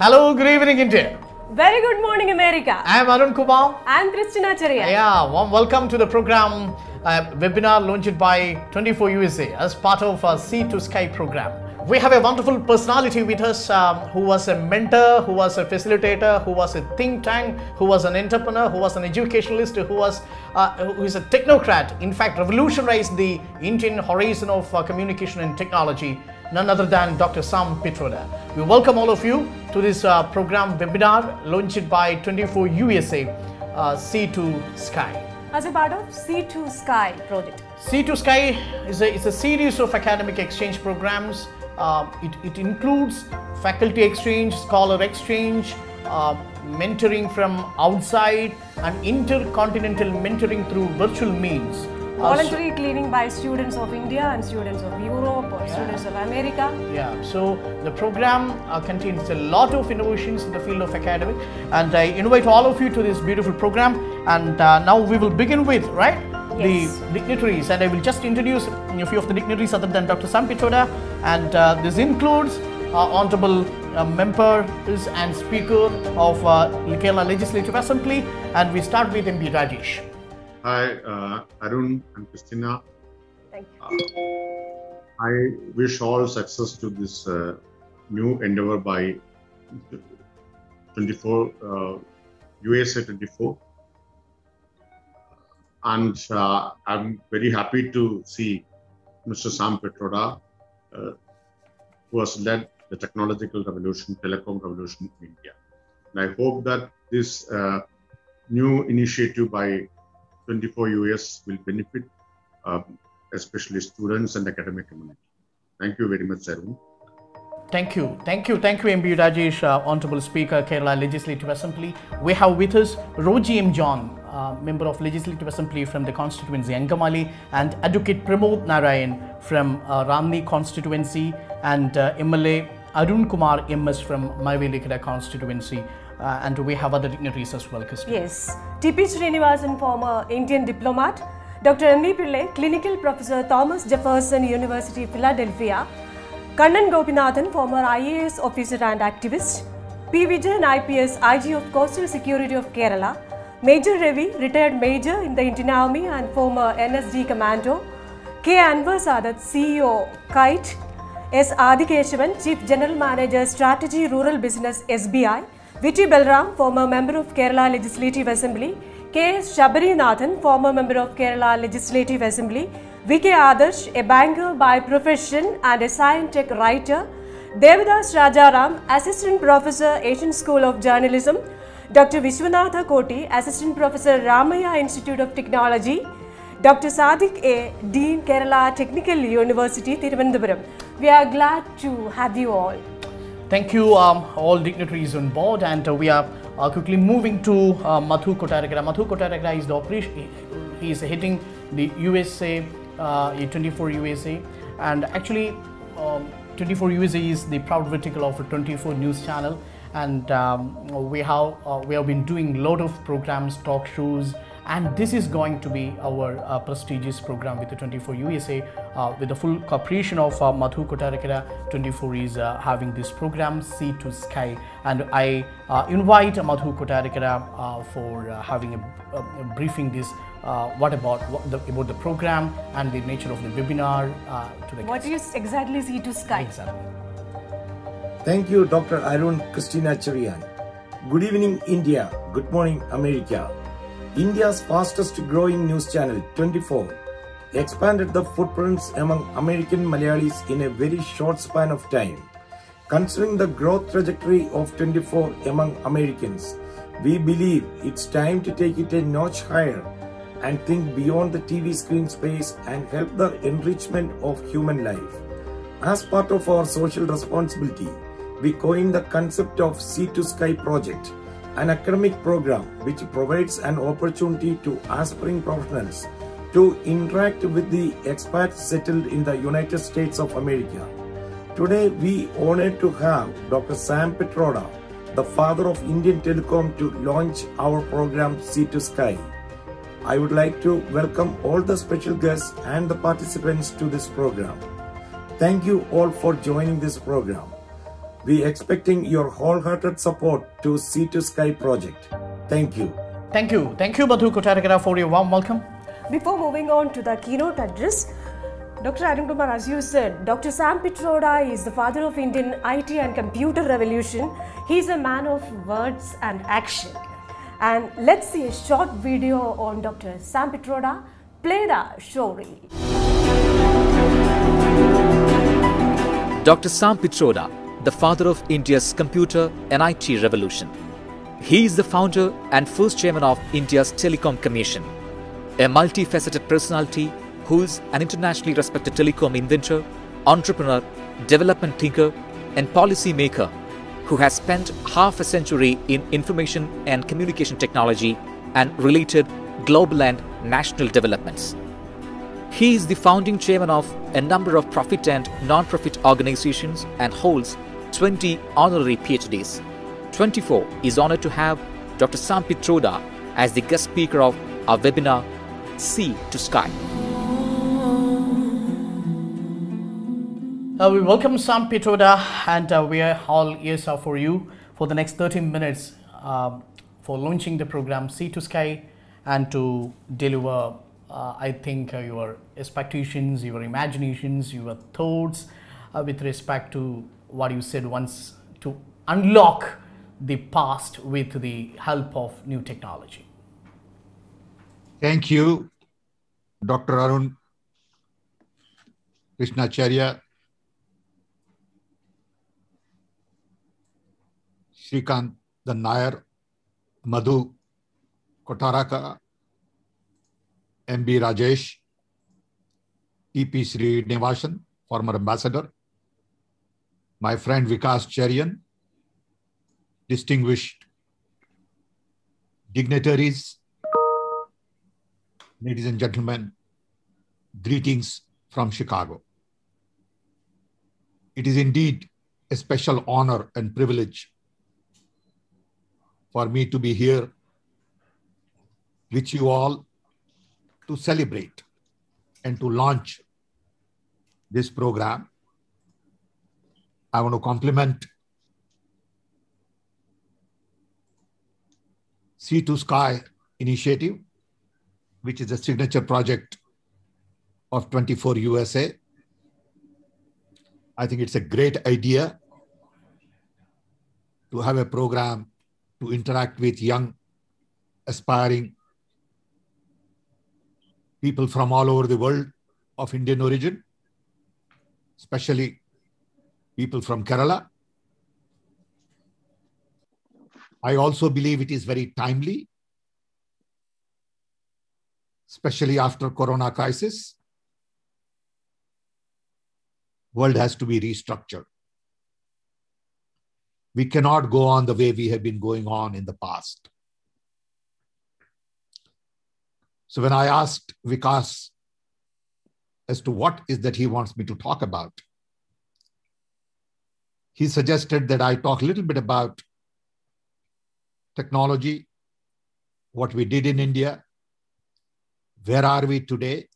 Hello, good evening, India. Very good morning, America. I am Arun Kumar. I'm Christina Cherian. Yeah, warm welcome to the program uh, webinar launched by 24 USA as part of our Sea to Sky program. We have a wonderful personality with us um, who was a mentor, who was a facilitator, who was a think tank, who was an entrepreneur, who was an educationalist, who was uh, who is a technocrat. In fact, revolutionized the Indian horizon of uh, communication and technology. None other than Dr. Sam Pitroda. We welcome all of you to this uh, program webinar launched by 24 USA uh, Sea to Sky. As a part of Sea to Sky project. Sea to Sky is a, is a series of academic exchange programs. Uh, it, it includes faculty exchange, scholar exchange, uh, mentoring from outside, and intercontinental mentoring through virtual means. Voluntary cleaning by students of India and students of Europe or students of America. Yeah, so the program uh, contains a lot of innovations in the field of academic, and I invite all of you to this beautiful program. And uh, now we will begin with right Yes. the dignitaries, and I will just introduce a few of the dignitaries other than Dr. Sam Pitroda, and uh, this includes uh, honorable uh, members and speaker of uh, Kerala Legislative Assembly, and we start with MB Rajesh. Hi, uh, Arun and Christina. Thank you. I wish all success to this uh, new endeavor by 24 uh, USA 24. And uh, I'm very happy to see Mr. Sam Pitroda, uh, who has led the technological revolution, telecom revolution in India. And I hope that this uh, new initiative by 24 US will benefit um, especially students and academic community. Thank you very much, Arun. Thank you. Thank you. Thank you, MB Rajesh, uh, Honorable Speaker, Kerala Legislative Assembly. We have with us Roji M. John, uh, Member of Legislative Assembly from the constituency Angamali, and Advocate Pramod Narayan from uh, Ranni constituency, and uh, MLA Arun Kumar MS from Mavelikara constituency. Uh, and we have other dignitaries as well, Christine. Yes. TP Srinivasan, former Indian diplomat. Dr. M.V. Pillai, clinical professor, Thomas Jefferson University, Philadelphia. Kannan Gopinathan, former IAS officer and activist. P. Vijayan, IPS, IG of Coastal Security of Kerala. Major Ravi, retired major in the Indian Army and former NSG commando. K. Anwar Sadat, CEO, Kite. S. Adikeshavan, Chief General Manager, Strategy Rural Business, SBI. V. T. Balram, former member of Kerala Legislative Assembly. K. S. Shabarinathan, former member of Kerala Legislative Assembly. V. K. Adarsh, a banker by profession and a science tech writer. Devadas Rajaram, Assistant Professor, Asian School of Journalism. Dr. Vishwanatha Koti, Assistant Professor, Ramaiah Institute of Technology. Dr. Sadiq A, Dean Kerala Technical University, Thiruvananthapuram. We are glad to have you all. Thank you, um, all dignitaries on board, and uh, we are uh, quickly moving to uh, Madhu Kottarakkara. Madhu Kottarakkara is the operation. He is heading the USA, uh, 24 USA, and actually, um, 24 USA is the proud vertical of a 24 news channel, and um, we have uh, we have been doing a lot of programs, talk shows, and this is going to be our uh, prestigious program with the 24 USA uh, with the full cooperation of uh, Madhu Kottarakkara 24 is uh, having this program Sea to Sky and I uh, invite Madhu Kottarakkara uh, for uh, having a, a, a briefing this uh, what about what the, about the program and the nature of the webinar uh, to the What guests. is exactly Sea to Sky? exactly Thank you, Dr. Arun Christina Cherian. Good evening, India. Good morning, America. India's fastest growing news channel, 24, expanded the footprints among American Malayalis in a very short span of time. Considering the growth trajectory of 24 among Americans, we believe it's time to take it a notch higher and think beyond the TV screen space and help the enrichment of human life. As part of our social responsibility, we coined the concept of Sea to Sky project, an academic program which provides an opportunity to aspiring professionals to interact with the expats settled in the United States of America. Today, we honored to have Dr. Sam Pitroda, the father of Indian Telecom, to launch our program Sea to Sky. I would like to welcome all the special guests and the participants to this program. Thank you all for joining this program. We expecting your wholehearted support to Sea to Sky project. Thank you. Thank you. Thank you, Madhu Kottarakkara, for your warm welcome. Before moving on to the keynote address, Dr. Arun Kumar, as you said, Dr. Sam Pitroda is the father of Indian IT and computer revolution. He's a man of words and action. And let's see a short video on Dr. Sam Pitroda. Play the show story. Dr. Sam Pitroda, the father of India's computer and IT revolution. He is the founder and first chairman of India's Telecom Commission, a multifaceted personality who is an internationally respected telecom inventor, entrepreneur, development thinker, and policy maker who has spent half a century in information and communication technology and related global and national developments. He is the founding chairman of a number of profit and non-profit organizations and holds 20 honorary PhDs. 24 is honored to have Dr. Sam Pitroda as the guest speaker of our webinar Sea to Sky. Uh, we welcome Sam Pitroda and uh, we are all ears for you for the next 30 minutes um, for launching the program Sea to Sky and to deliver, uh, I think, uh, your expectations, your imaginations, your thoughts uh, with respect to what you said once to unlock the past with the help of new technology. Thank you, Dr. Arun Christina Cherian, Srikant Nair, Madhu Kottarakkara, MB Rajesh, TP Srinivasan, former ambassador, my friend Vikas Cherian, distinguished dignitaries, ladies and gentlemen, greetings from Chicago. It is indeed a special honor and privilege for me to be here with you all to celebrate and to launch this program. I want to compliment Sea to Sky initiative, which is a signature project of 24 USA. I think it's a great idea to have a program to interact with young, aspiring people from all over the world of Indian origin, especially people from Kerala. I also believe it is very timely, especially after corona crisis. World has to be restructured. We cannot go on the way we have been going on in the past. So when I asked Vikas as to what is that he wants me to talk about, he suggested that I talk a little bit about technology, what we did in India, where are we today,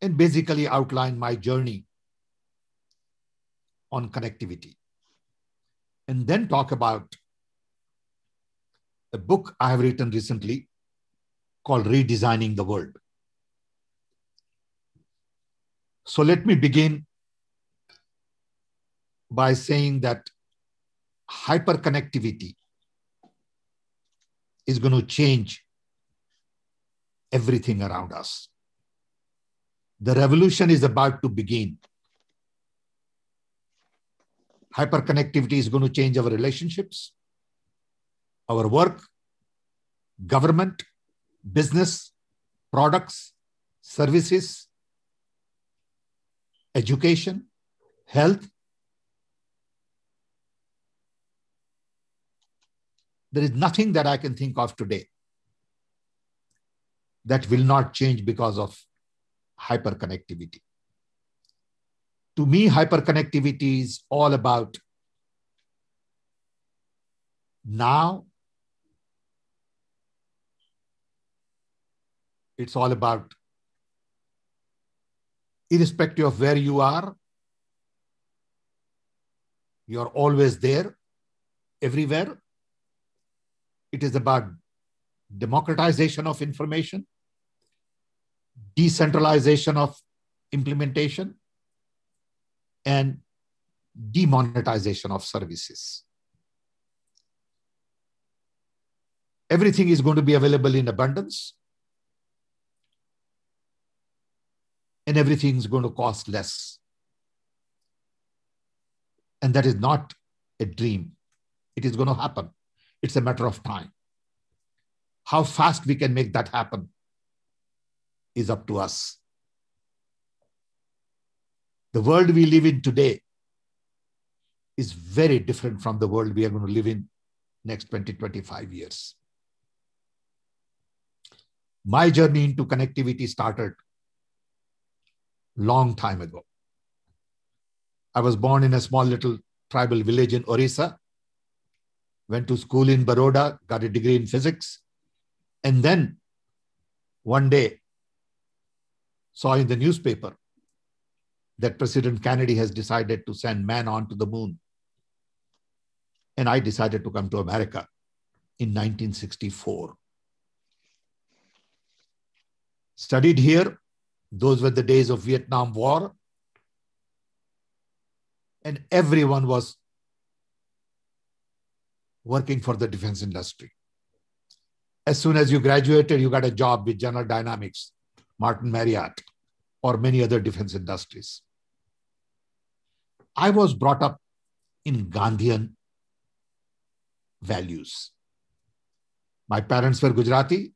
and basically outline my journey on connectivity. And then talk about a book I have written recently called Redesigning the World. So let me begin by saying that hyperconnectivity is going to change everything around us. The revolution is about to begin. Hyperconnectivity is going to change our relationships, our work, government, business, products, services, education, health. There is nothing that I can think of today that will not change because of hyperconnectivity. To me, hyperconnectivity is all about now. It's all about, irrespective of where you are, You're always there, everywhere. It is about democratization of information, decentralization of implementation, and demonetization of services. Everything is going to be available in abundance, and everything is going to cost less. And that is not a dream. It is going to happen. It's a matter of time. How fast we can make that happen is up to us. The world we live in today is very different from the world we are going to live in next 20 25 years my journey into connectivity started long time ago i was born in a small little tribal village in orissa went to school in baroda got a degree in physics and then one day saw in the newspaper that President Kennedy has decided to send man on to the moon. And I decided to come to America in 1964. Studied here. Those were the days of Vietnam War. And everyone was working for the defense industry. As soon as you graduated, you got a job with General Dynamics, Martin Marietta, or many other defense industries. I was brought up in Gandhian values. My parents were Gujarati.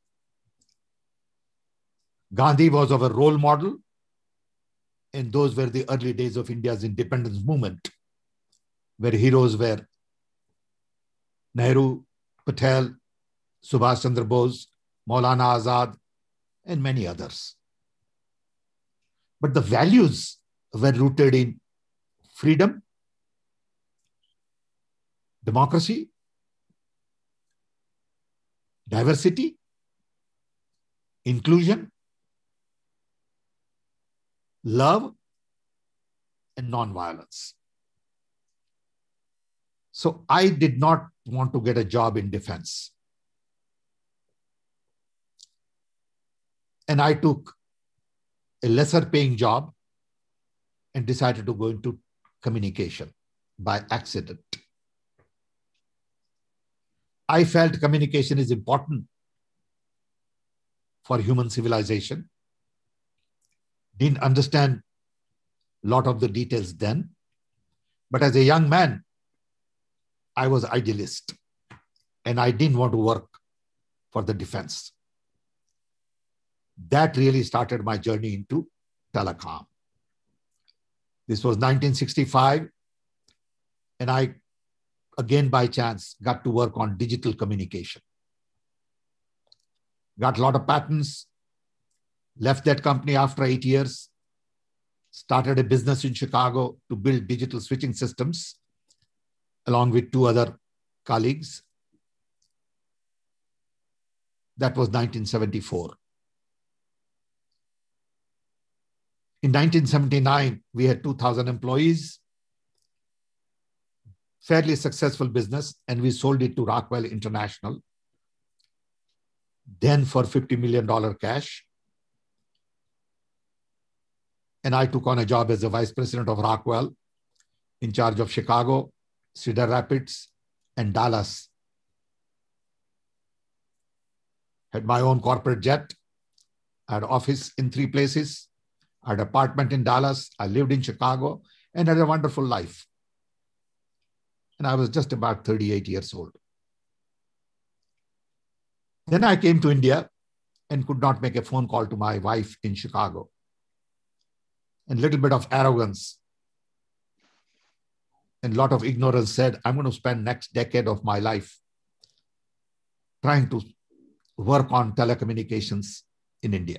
Gandhi was our role model. And those were the early days of India's independence movement, where heroes were Nehru, Patel, Subhash Chandra Bose, Maulana Azad, and many others. But the values were rooted in freedom, democracy, diversity, inclusion, love, and nonviolence. So I did not want to get a job in defense. And I took a lesser paying job and decided to go into communication by accident. I felt communication is important for human civilization. Didn't understand a lot of the details then. But as a young man, I was idealist and I didn't want to work for the defense. That really started my journey into telecom. This was 1965. And I, again by chance, got to work on digital communication. Got a lot of patents, left that company after eight years, started a business in Chicago to build digital switching systems along with two other colleagues. That was 1974. In 1979, we had 2,000 employees, fairly successful business, and we sold it to Rockwell International, then for $50 million cash. And I took on a job as the vice president of Rockwell in charge of Chicago, Cedar Rapids, and Dallas. Had my own corporate jet, I had office in three places I had apartment in Dallas. I lived in Chicago and had a wonderful life. And I was just about 38 years old. Then I came to India and could not make a phone call to my wife in Chicago. And a little bit of arrogance and a lot of ignorance said, I'm going to spend next decade of my life trying to work on telecommunications in India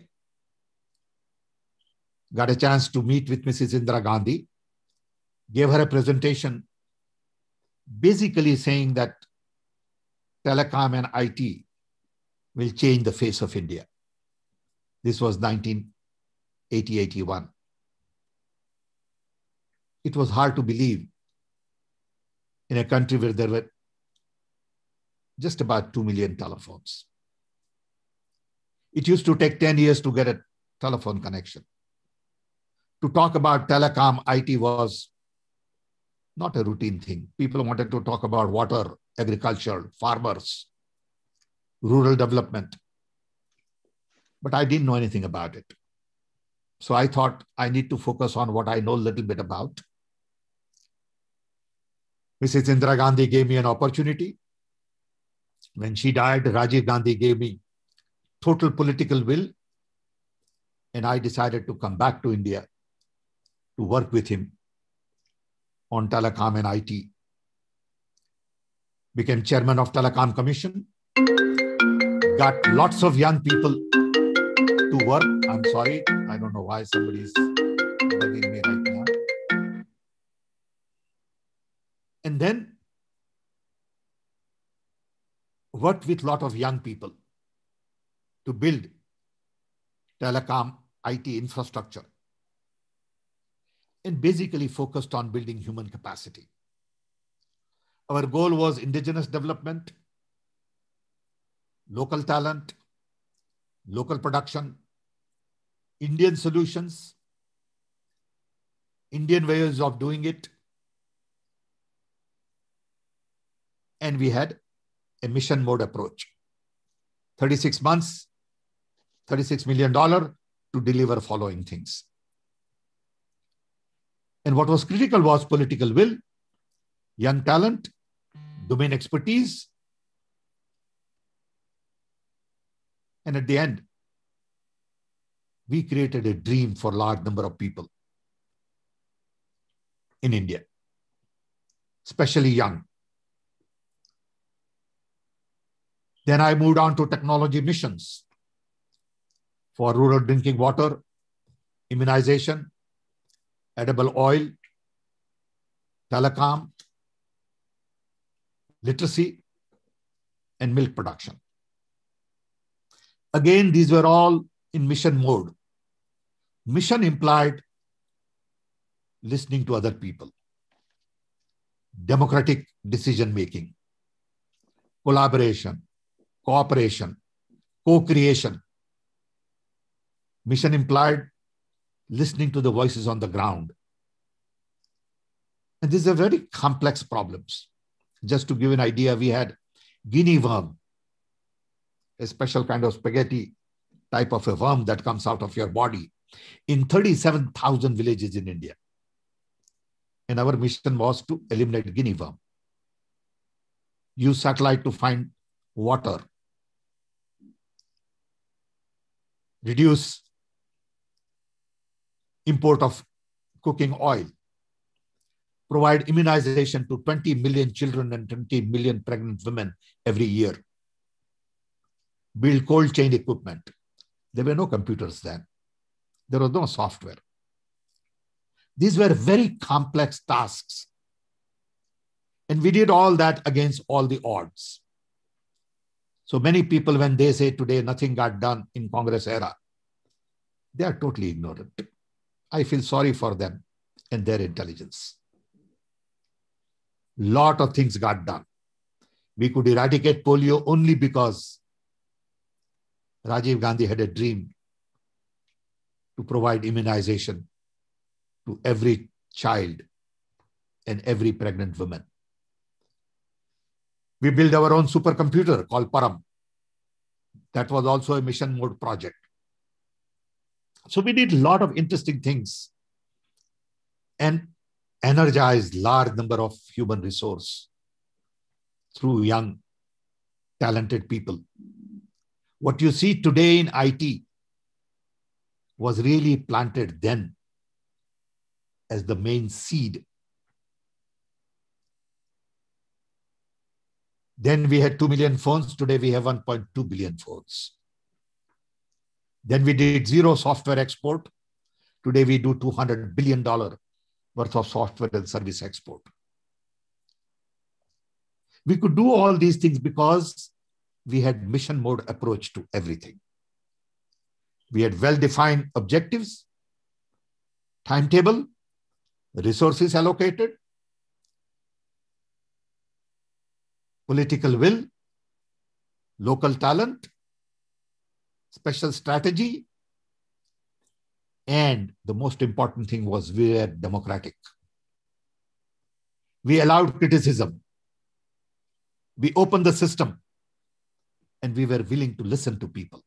got a chance to meet with Mrs. Indira Gandhi, gave her a presentation basically saying that telecom and IT will change the face of India. This was 1980 81. It was hard to believe in a country where there were just about 2 million telephones. It used to take 10 years to get a telephone connection. To talk about telecom, IT was not a routine thing. People wanted to talk about water, agriculture, farmers, rural development. But I didn't know anything about it. So I thought I need to focus on what I know a little bit about. Mrs. Indira Gandhi gave me an opportunity. When she died, Rajiv Gandhi gave me total political will. And I decided to come back to India to work with him on telecom and IT. Became chairman of Telecom Commission. Got lots of young people to work. I'm sorry, I don't know why somebody's bugging me And then worked with lot of young people to build telecom IT infrastructure and basically focused on building human capacity. Our goal was indigenous development, local talent, local production, Indian solutions, Indian ways of doing it. And we had a mission mode approach 36 months, $36 million to deliver following things. And what was critical was political will, young talent, domain expertise. And at the end, we created a dream for large number of people in India, especially young. Then I moved on to technology missions for rural drinking water, immunization, edible oil, telecom, literacy, and milk production. Again, these were all in mission mode. Mission implied listening to other people, democratic decision making, collaboration, cooperation, co creation. Mission implied listening to the voices on the ground. And these are very complex problems. Just to give an idea, we had guinea worm, a special kind of spaghetti type of a worm that comes out of your body in 37,000 villages in India. And our mission was to eliminate guinea worm. Use satellite to find water. Reduce import of cooking oil, provide immunization to 20 million children and 20 million pregnant women every year, build cold chain equipment. There were no computers then. There was no software. These were very complex tasks. And we did all that against all the odds. So many people, when they say today nothing got done in Congress era, they are totally ignorant. I feel sorry for them and their intelligence. Lot of things got done. We could eradicate polio only because Rajiv Gandhi had a dream to provide immunization to every child and every pregnant woman. We built our own supercomputer called Param. That was also a mission mode project. So we did a lot of interesting things and energized large number of human resource through young, talented people. What you see today in IT was really planted then as the main seed. Then we had 2 million phones. Today we have 1.2 billion phones. Then we did zero software export. Today we do $200 billion worth of software and service export. We could do all these things because we had mission mode approach to everything. We had well-defined objectives, timetable, resources allocated, political will, local talent, special strategy, and the most important thing was we were democratic. We allowed criticism. We opened the system and we were willing to listen to people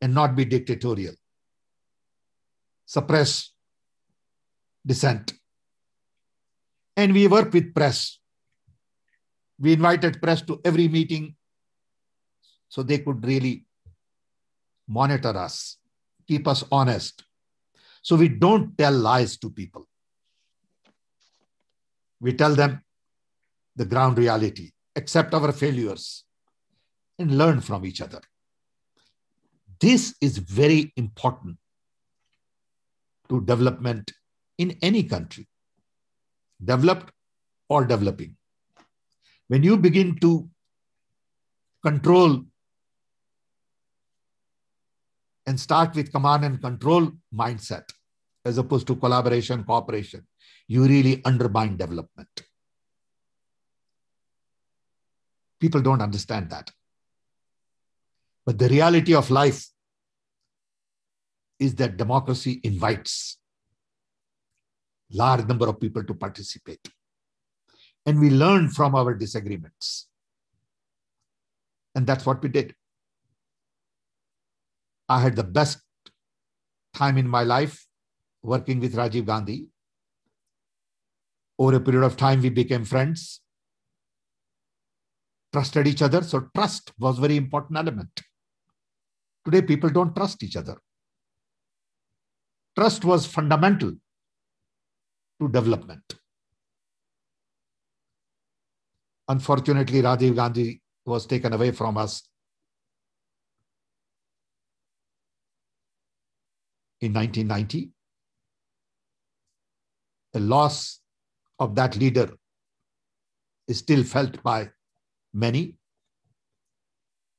and not be dictatorial, suppress dissent. And we work with press. We invited press to every meeting so they could really monitor us, keep us honest. So we don't tell lies to people. We tell them the ground reality, accept our failures, and learn from each other. This is very important to development in any country, developed or developing. When you begin to control and start with command and control mindset as opposed to collaboration, cooperation, you really undermine development. People don't understand that. But the reality of life is that democracy invites large number of people to participate. And we learn from our disagreements. And that's what we did. I had the best time in my life working with Rajiv Gandhi. Over a period of time, we became friends, trusted each other. So, trust was very important element. Today, people don't trust each other. Trust was fundamental to development. Unfortunately, Rajiv Gandhi was taken away from us in 1990. The loss of that leader is still felt by many.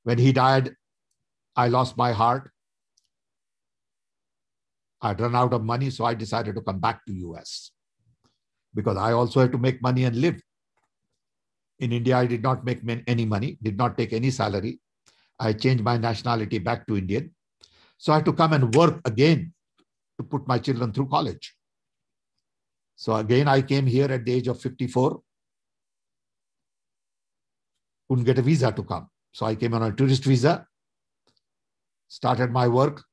When he died, I lost my heart. I'd run out of money, so I decided to come back to US because I also had to make money and live. In India, I did not make any money, did not take any salary. I changed my nationality back to Indian. So I had to come and work again to put my children through college. So again, I came here at the age of 54. Couldn't get a visa to come. So I came on a tourist visa, started my work,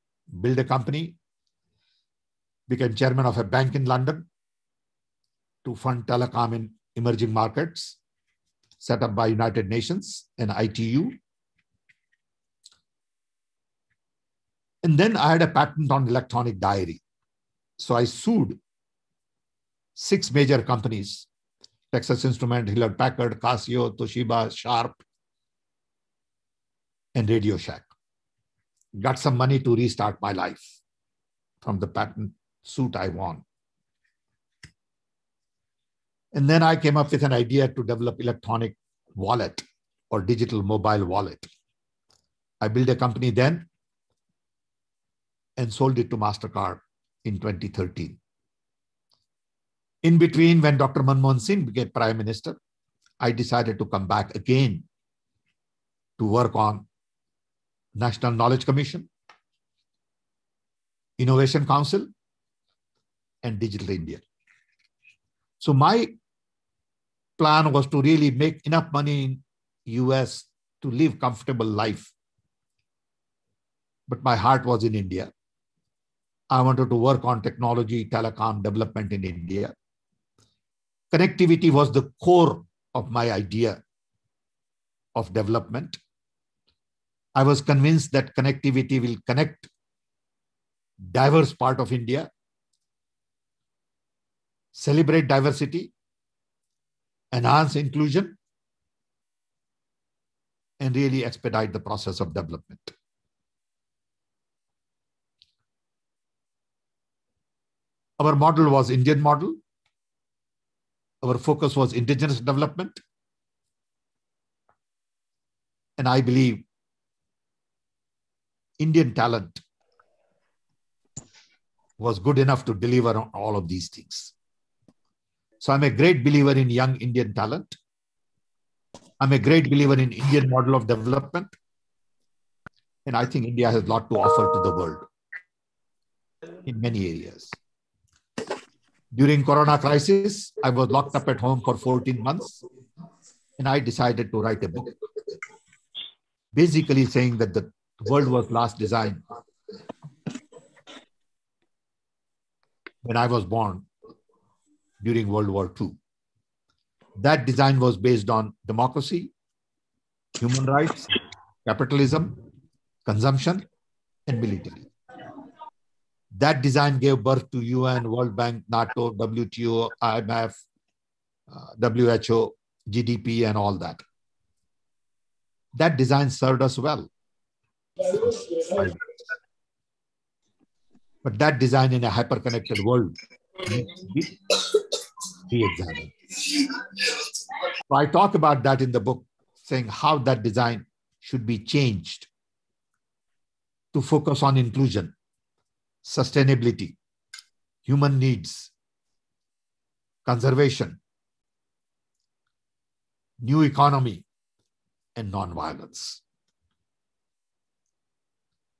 built a company, became chairman of a bank in London to fund telecom in emerging markets, set up by United Nations and ITU. And then I had a patent on electronic diary. So I sued six major companies Texas Instrument, Hewlett Packard, Casio, Toshiba, Sharp, and Radio Shack. Got some money to restart my life from the patent suit I won. And then I came up with an idea to develop electronic wallet or digital mobile wallet. I built a company then and sold it to MasterCard in 2013. In between, when Dr. Manmohan Singh became Prime Minister, I decided to come back again to work on National Knowledge Commission, Innovation Council, and Digital India. So my plan was to really make enough money in US to live comfortable life. But my heart was in India. I wanted to work on technology, telecom development in India. Connectivity was the core of my idea of development. I was convinced that connectivity will connect diverse part of India celebrate diversity, enhance inclusion, and really expedite the process of development. Our model was Indian model. Our focus was indigenous development. And I believe Indian talent was good enough to deliver on all of these things. So I'm a great believer in young Indian talent. I'm a great believer in Indian model of development. And I think India has a lot to offer to the world in many areas. During Corona crisis, I was locked up at home for 14 months and I decided to write a book. Basically saying that the world was last designed when I was born during World War II. That design was based on democracy, human rights, capitalism, consumption, and military. That design gave birth to UN, World Bank, NATO, WTO, IMF, uh, WHO, GDP, and all that. That design served us well. But that design in a hyper-connected world re-examined. So I talk about that in the book, saying how that design should be changed to focus on inclusion, sustainability, human needs, conservation, new economy, and non-violence.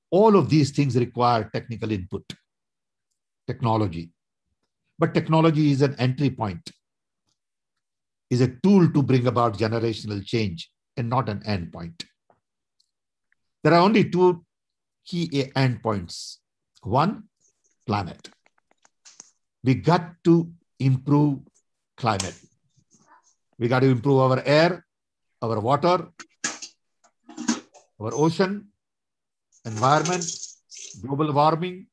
All of these things require technical input, technology. But technology is an entry point, is a tool to bring about generational change and not an end point. There are only two key endpoints. One, planet. We got to improve climate. We got to improve our air, our water, our ocean, environment, global warming.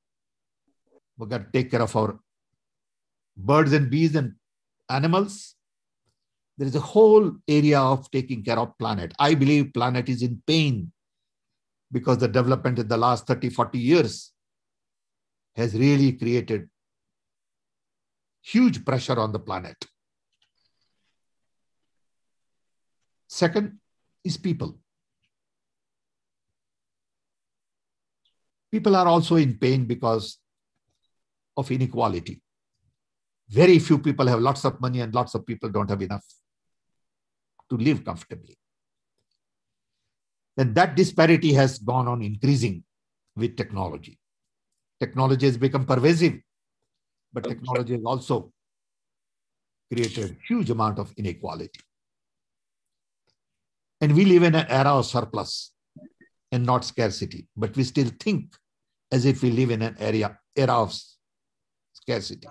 We got to take care of our birds and bees and animals. There is a whole area of taking care of planet. I believe planet is in pain because the development in the last 30, 40 years has really created huge pressure on the planet. Second is people. People are also in pain because of inequality. Very few people have lots of money and lots of people don't have enough to live comfortably then that disparity has gone on increasing with technology. Technology has become pervasive, but technology has also created a huge amount of inequality. And we live in an era of surplus and not scarcity, but we still think as if we live in an area era of scarcity.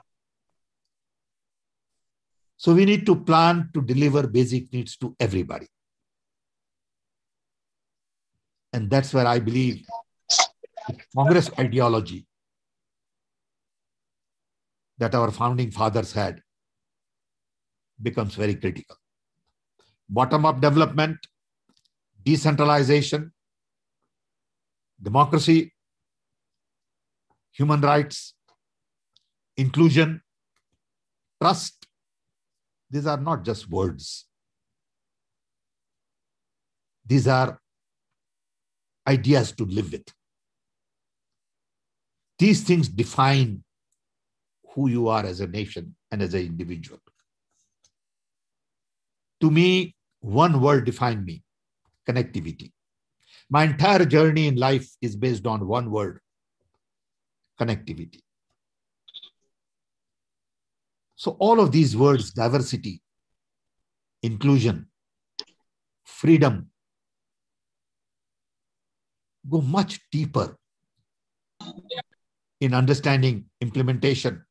So we need to plan to deliver basic needs to everybody. And that's where I believe Congress ideology that our founding fathers had becomes very critical. Bottom up development, decentralization, democracy, human rights, inclusion, trust. These are not just words. These are ideas to live with. These things define who you are as a nation and as an individual. To me, one word defined me connectivity. My entire journey in life is based on one word connectivity. So, all of these words diversity, inclusion, freedom, go much deeper in understanding implementation.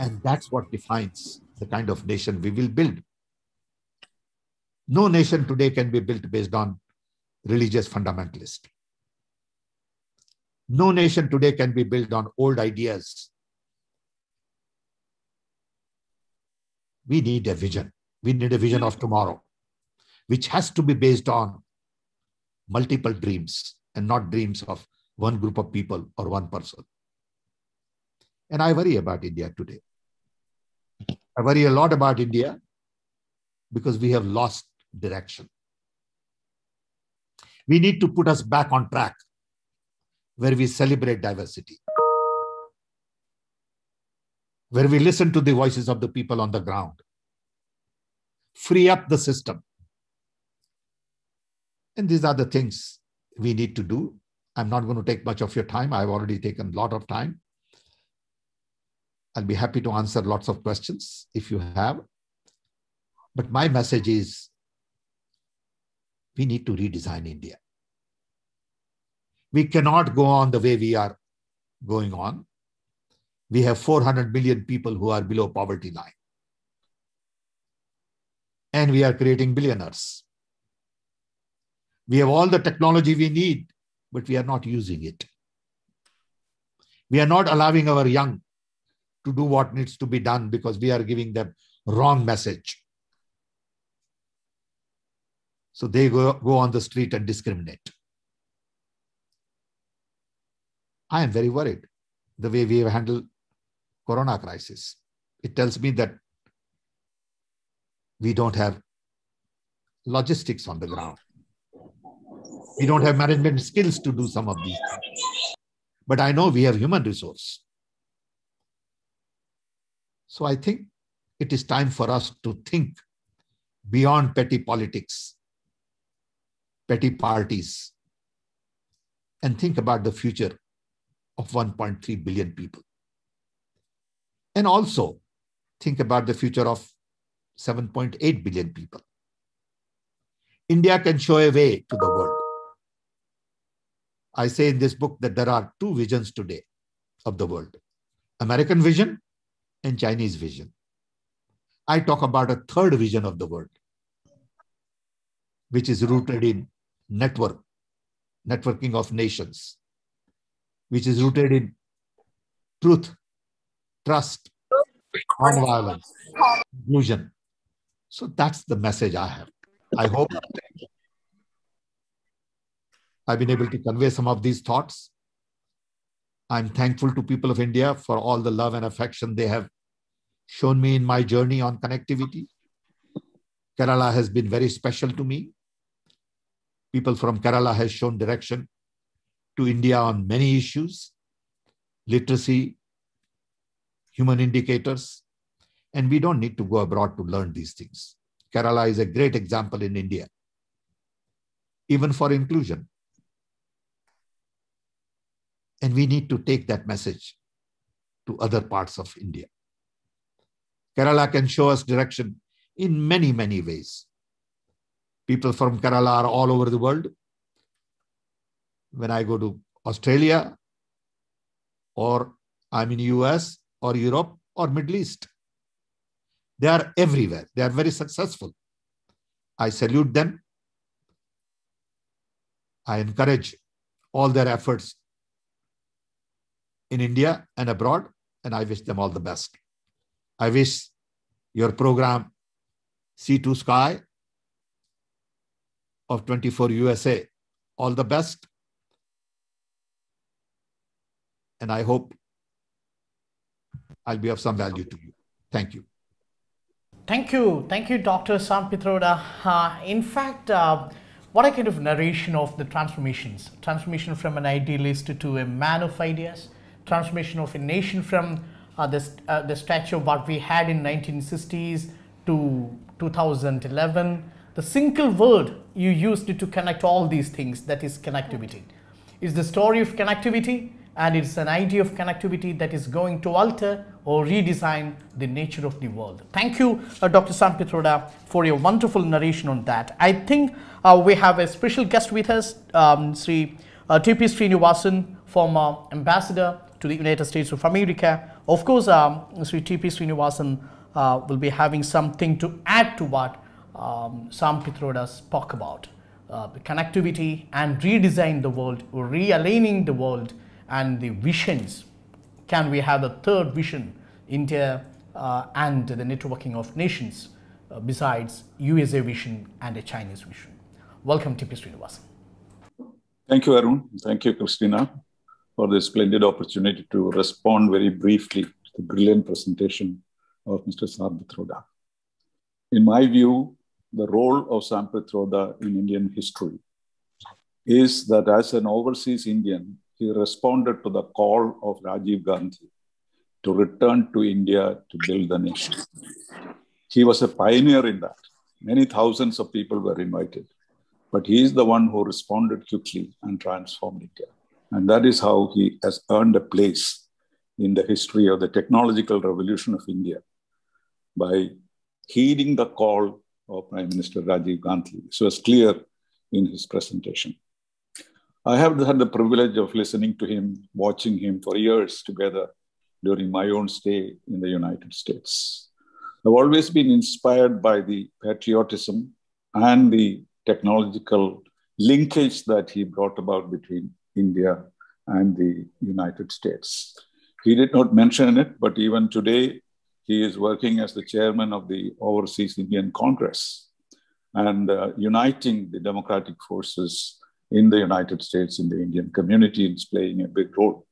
And that's what defines the kind of nation we will build. No nation today can be built based on religious fundamentalist. No nation today can be built on old ideas. We need a vision. We need a vision of tomorrow, which has to be based on multiple dreams and not dreams of one group of people or one person. And I worry about India today. I worry a lot about India because we have lost direction. We need to put us back on track where we celebrate diversity, where we listen to the voices of the people on the ground, free up the system, And these are the things we need to do. I'm not going to take much of your time. I've already taken a lot of time. I'll be happy to answer lots of questions if you have. But my message is we need to redesign India. We cannot go on the way we are going on. We have 400 million people who are below poverty line. And we are creating billionaires. We have all the technology we need, but we are not using it. We are not allowing our young to do what needs to be done because we are giving them wrong message. So they go, go on the street and discriminate. I am very worried the way we have handled corona crisis. It tells me that we don't have logistics on the ground. We don't have management skills to do some of these things. But I know we have human resource. So I think it is time for us to think beyond petty politics, petty parties, and think about the future of 1.3 billion people. And also think about the future of 7.8 billion people. India can show a way to the world. I say in this book that there are two visions today of the world American vision and Chinese vision. I talk about a third vision of the world, which is rooted in network, networking of nations, which is rooted in truth, trust, non-violence, inclusion. So that's the message I have. I hope I've been able to convey some of these thoughts. I'm thankful to people of India for all the love and affection they have shown me in my journey on connectivity. Kerala has been very special to me. People from Kerala has shown direction to India on many issues, literacy, human indicators, and we don't need to go abroad to learn these things. Kerala is a great example in India, even for inclusion. And we need to take that message to other parts of India. Kerala can show us direction in many, many ways. People from Kerala are all over the world. When I go to Australia, or I'm in US or Europe or Middle East, they are everywhere. They are very successful. I salute them. I encourage all their efforts in India and abroad, and I wish them all the best. I wish your program Sea to Sky of 24 USA all the best. And I hope I'll be of some value to you. Thank you. Thank you. Thank you, Dr. Sam Pitroda. Uh, in fact, uh, what a kind of narration of the transformations. Transformation from an idealist to a man of ideas. Transformation of a nation from uh, the, uh, the stature of what we had in 1960s to 2011. The single word you used to connect all these things, that is connectivity. Is the story of connectivity and it's an idea of connectivity that is going to alter or redesign the nature of the world. Thank you, uh, Dr. Sam Pitroda, for your wonderful narration on that. I think uh, we have a special guest with us, um, Sri uh, T.P. Srinivasan, former ambassador to the United States of America. Of course, um, Sri T.P. Srinivasan uh, will be having something to add to what um, Sam Pitroda spoke about. Uh, connectivity and redesign the world, or realigning the world and the visions. Can we have a third vision, India uh, and the networking of nations, uh, besides USA vision and a Chinese vision? Welcome, T.P. Srinivasan. Thank you, Arun. Thank you, Christina, for this splendid opportunity to respond very briefly to the brilliant presentation of Mr. Pitroda. In my view, the role of Sam Pitroda in Indian history is that as an overseas Indian, he responded to the call of Rajiv Gandhi to return to India to build the nation. He was a pioneer in that. Many thousands of people were invited. but he is the one who responded quickly and transformed India. And that is how he has earned a place in the history of the technological revolution of India by heeding the call of Prime Minister Rajiv Gandhi. This was clear in his presentation. I have had the privilege of listening to him, watching him for years together during my own stay in the United States. I've always been inspired by the patriotism and the technological linkage that he brought about between India and the United States. He did not mention it, but even today, he is working as the chairman of the Overseas Indian Congress and uh, uniting the democratic forces in the United States, in the Indian community, is playing a big role.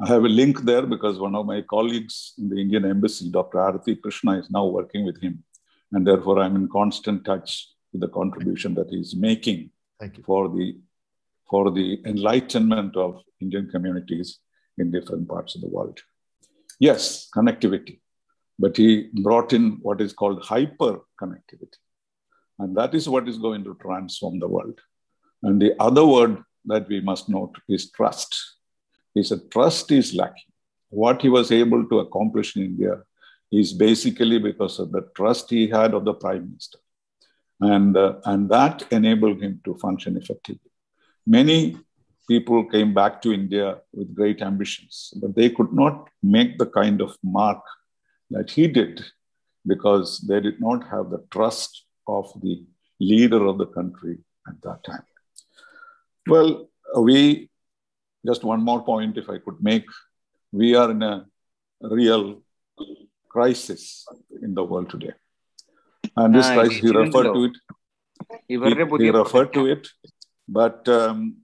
I have a link there because one of my colleagues in the Indian embassy, Dr. Arati Krishna, is now working with him. And therefore, I'm in constant touch with the contribution that he's making for the for the enlightenment of Indian communities in different parts of the world. Yes, connectivity, but he brought in what is called hyper connectivity. And that is what is going to transform the world. And the other word that we must note is trust. He said, trust is lacking. What he was able to accomplish in India is basically because of the trust he had of the prime minister. And, uh, and that enabled him to function effectively. Many people came back to India with great ambitions, but they could not make the kind of mark that he did because they did not have the trust of the leader of the country at that time. Well, we, just one more point, if I could make, we are in a real crisis in the world today. And this crisis, he referred to it. He, he referred to it, but um,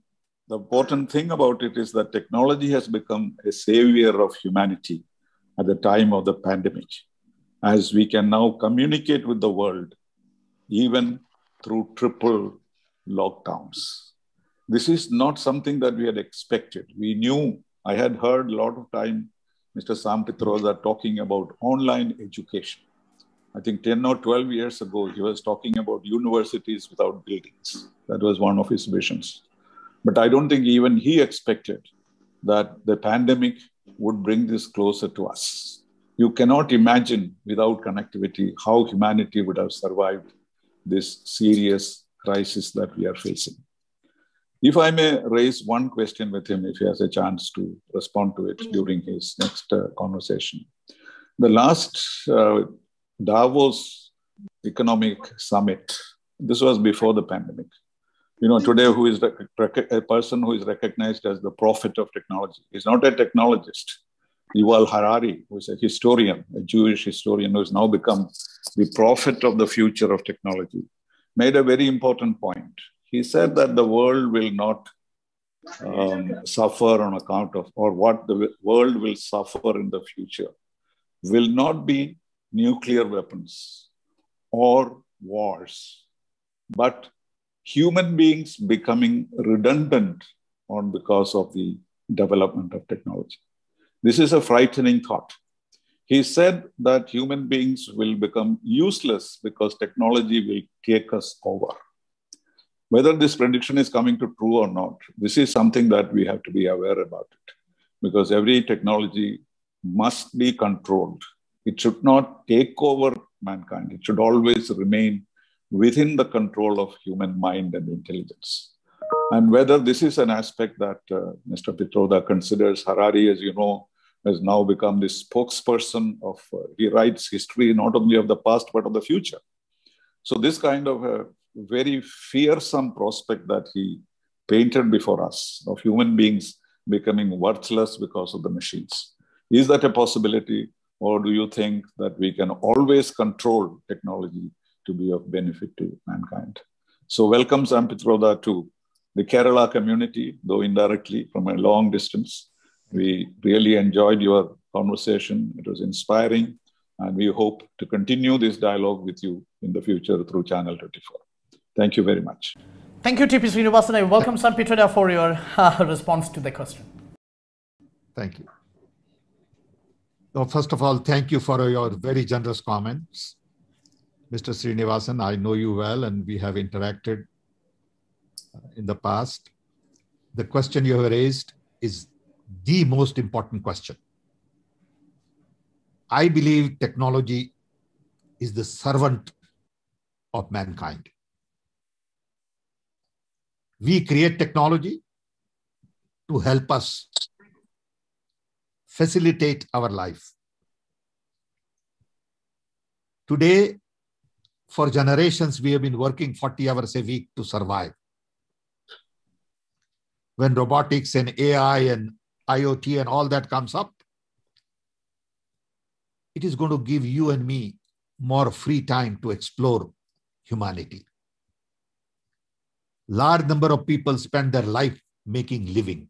the important thing about it is that technology has become a savior of humanity at the time of the pandemic, as we can now communicate with the world even through triple lockdowns. This is not something that we had expected. We knew, I had heard a lot of time Mr. Sam Pitroda talking about online education. I think 10 or 12 years ago, he was talking about universities without buildings. That was one of his visions. But I don't think even he expected that the pandemic would bring this closer to us. You cannot imagine without connectivity how humanity would have survived this serious crisis that we are facing. If I may raise one question with him, if he has a chance to respond to it during his next uh, conversation. The last uh, Davos Economic Summit, this was before the pandemic. You know, today, who is a person who is recognized as the prophet of technology? He's not a technologist. Yuval Harari, who is a historian, a Jewish historian who has now become the prophet of the future of technology, made a very important point. He said that the world will not um, suffer on account of, or what the world will suffer in the future will not be nuclear weapons or wars, but human beings becoming redundant on because of the development of technology. This is a frightening thought. He said that human beings will become useless because technology will take us over. Whether this prediction is coming to true or not, this is something that we have to be aware about it because every technology must be controlled. It should not take over mankind. It should always remain within the control of human mind and intelligence. And whether this is an aspect that uh, Mr. Pitroda considers, Harari, as you know, has now become the spokesperson of, uh, he writes history not only of the past, but of the future. So, this kind of a very fearsome prospect that he painted before us of human beings becoming worthless because of the machines. Is that a possibility? Or do you think that we can always control technology to be of benefit to mankind? So, welcome Sam Pitroda to the Kerala community, though indirectly from a long distance. We really enjoyed your conversation. It was inspiring. And we hope to continue this dialogue with you in the future through Channel 24. Thank you very much. Thank you, TP Srinivasan. I welcome Sam Pitroda for your uh, response to the question. Thank you. Well, first of all, thank you for your very generous comments. Mr. Srinivasan, I know you well and we have interacted in the past. The question you have raised is the most important question. I believe technology is the servant of mankind. We create technology to help us facilitate our life. Today, for generations, we have been working 40 hours a week to survive. When robotics and AI and IoT and all that comes up, it is going to give you and me more free time to explore humanity. Large number of people spend their life making living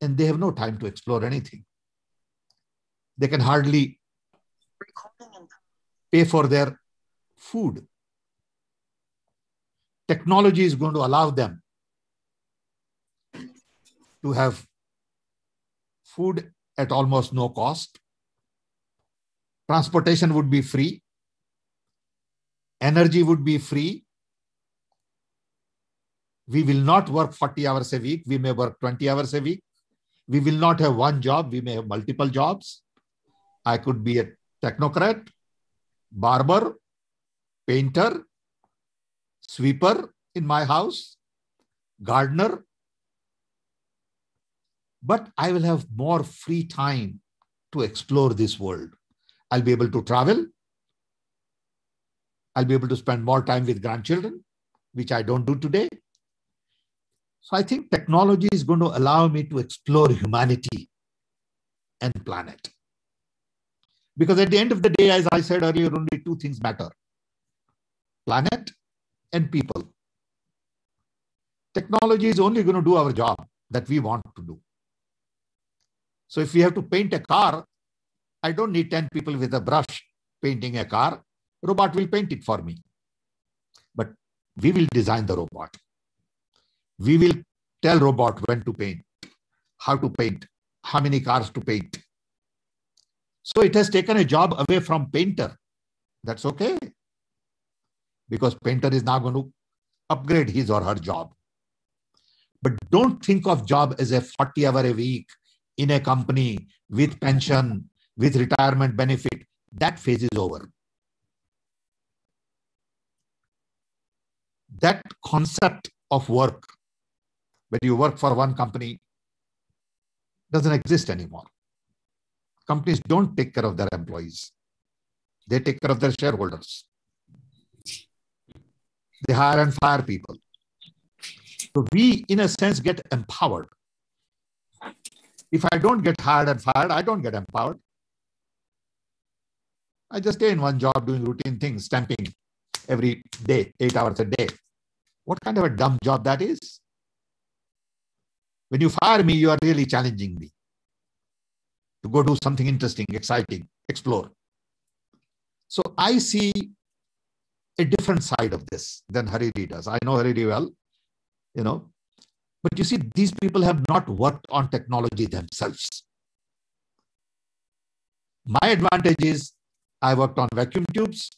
and they have no time to explore anything. They can hardly pay for their food. Technology is going to allow them to have food at almost no cost. Transportation would be free. Energy would be free. We will not work 40 hours a week. We may work 20 hours a week. We will not have one job, we may have multiple jobs. I could be a technocrat, barber, painter, sweeper in my house, gardener. But I will have more free time to explore this world. I'll be able to travel. I'll be able to spend more time with grandchildren, which I don't do today. So I think technology is going to allow me to explore humanity and planet. Because at the end of the day, as I said earlier, only two things matter planet and people. Technology is only going to do our job that we want to do. So if we have to paint a car, I don't need 10 people with a brush painting a car. Robot will paint it for me. But we will design the robot. We will tell robot when to paint, how to paint, how many cars to paint. So it has taken a job away from painter. That's okay. Because painter is now going to upgrade his or her job. But don't think of job as a 40 hour a week in a company with pension, with retirement benefit. That phase is over. That concept of work when you work for one company doesn't exist anymore. Companies don't take care of their employees. They take care of their shareholders. They hire and fire people. So we, in a sense, get empowered. If I don't get hired and fired, I don't get empowered. I just stay in one job doing routine things, stamping every day, eight hours a day. What kind of a dumb job that is? When you fire me, you are really challenging me to go do something interesting, exciting, explore. So I see a different side of this than Hariri does. I know Hariri well, you know, but you see, these people have not worked on technology themselves. My advantage is I worked on vacuum tubes.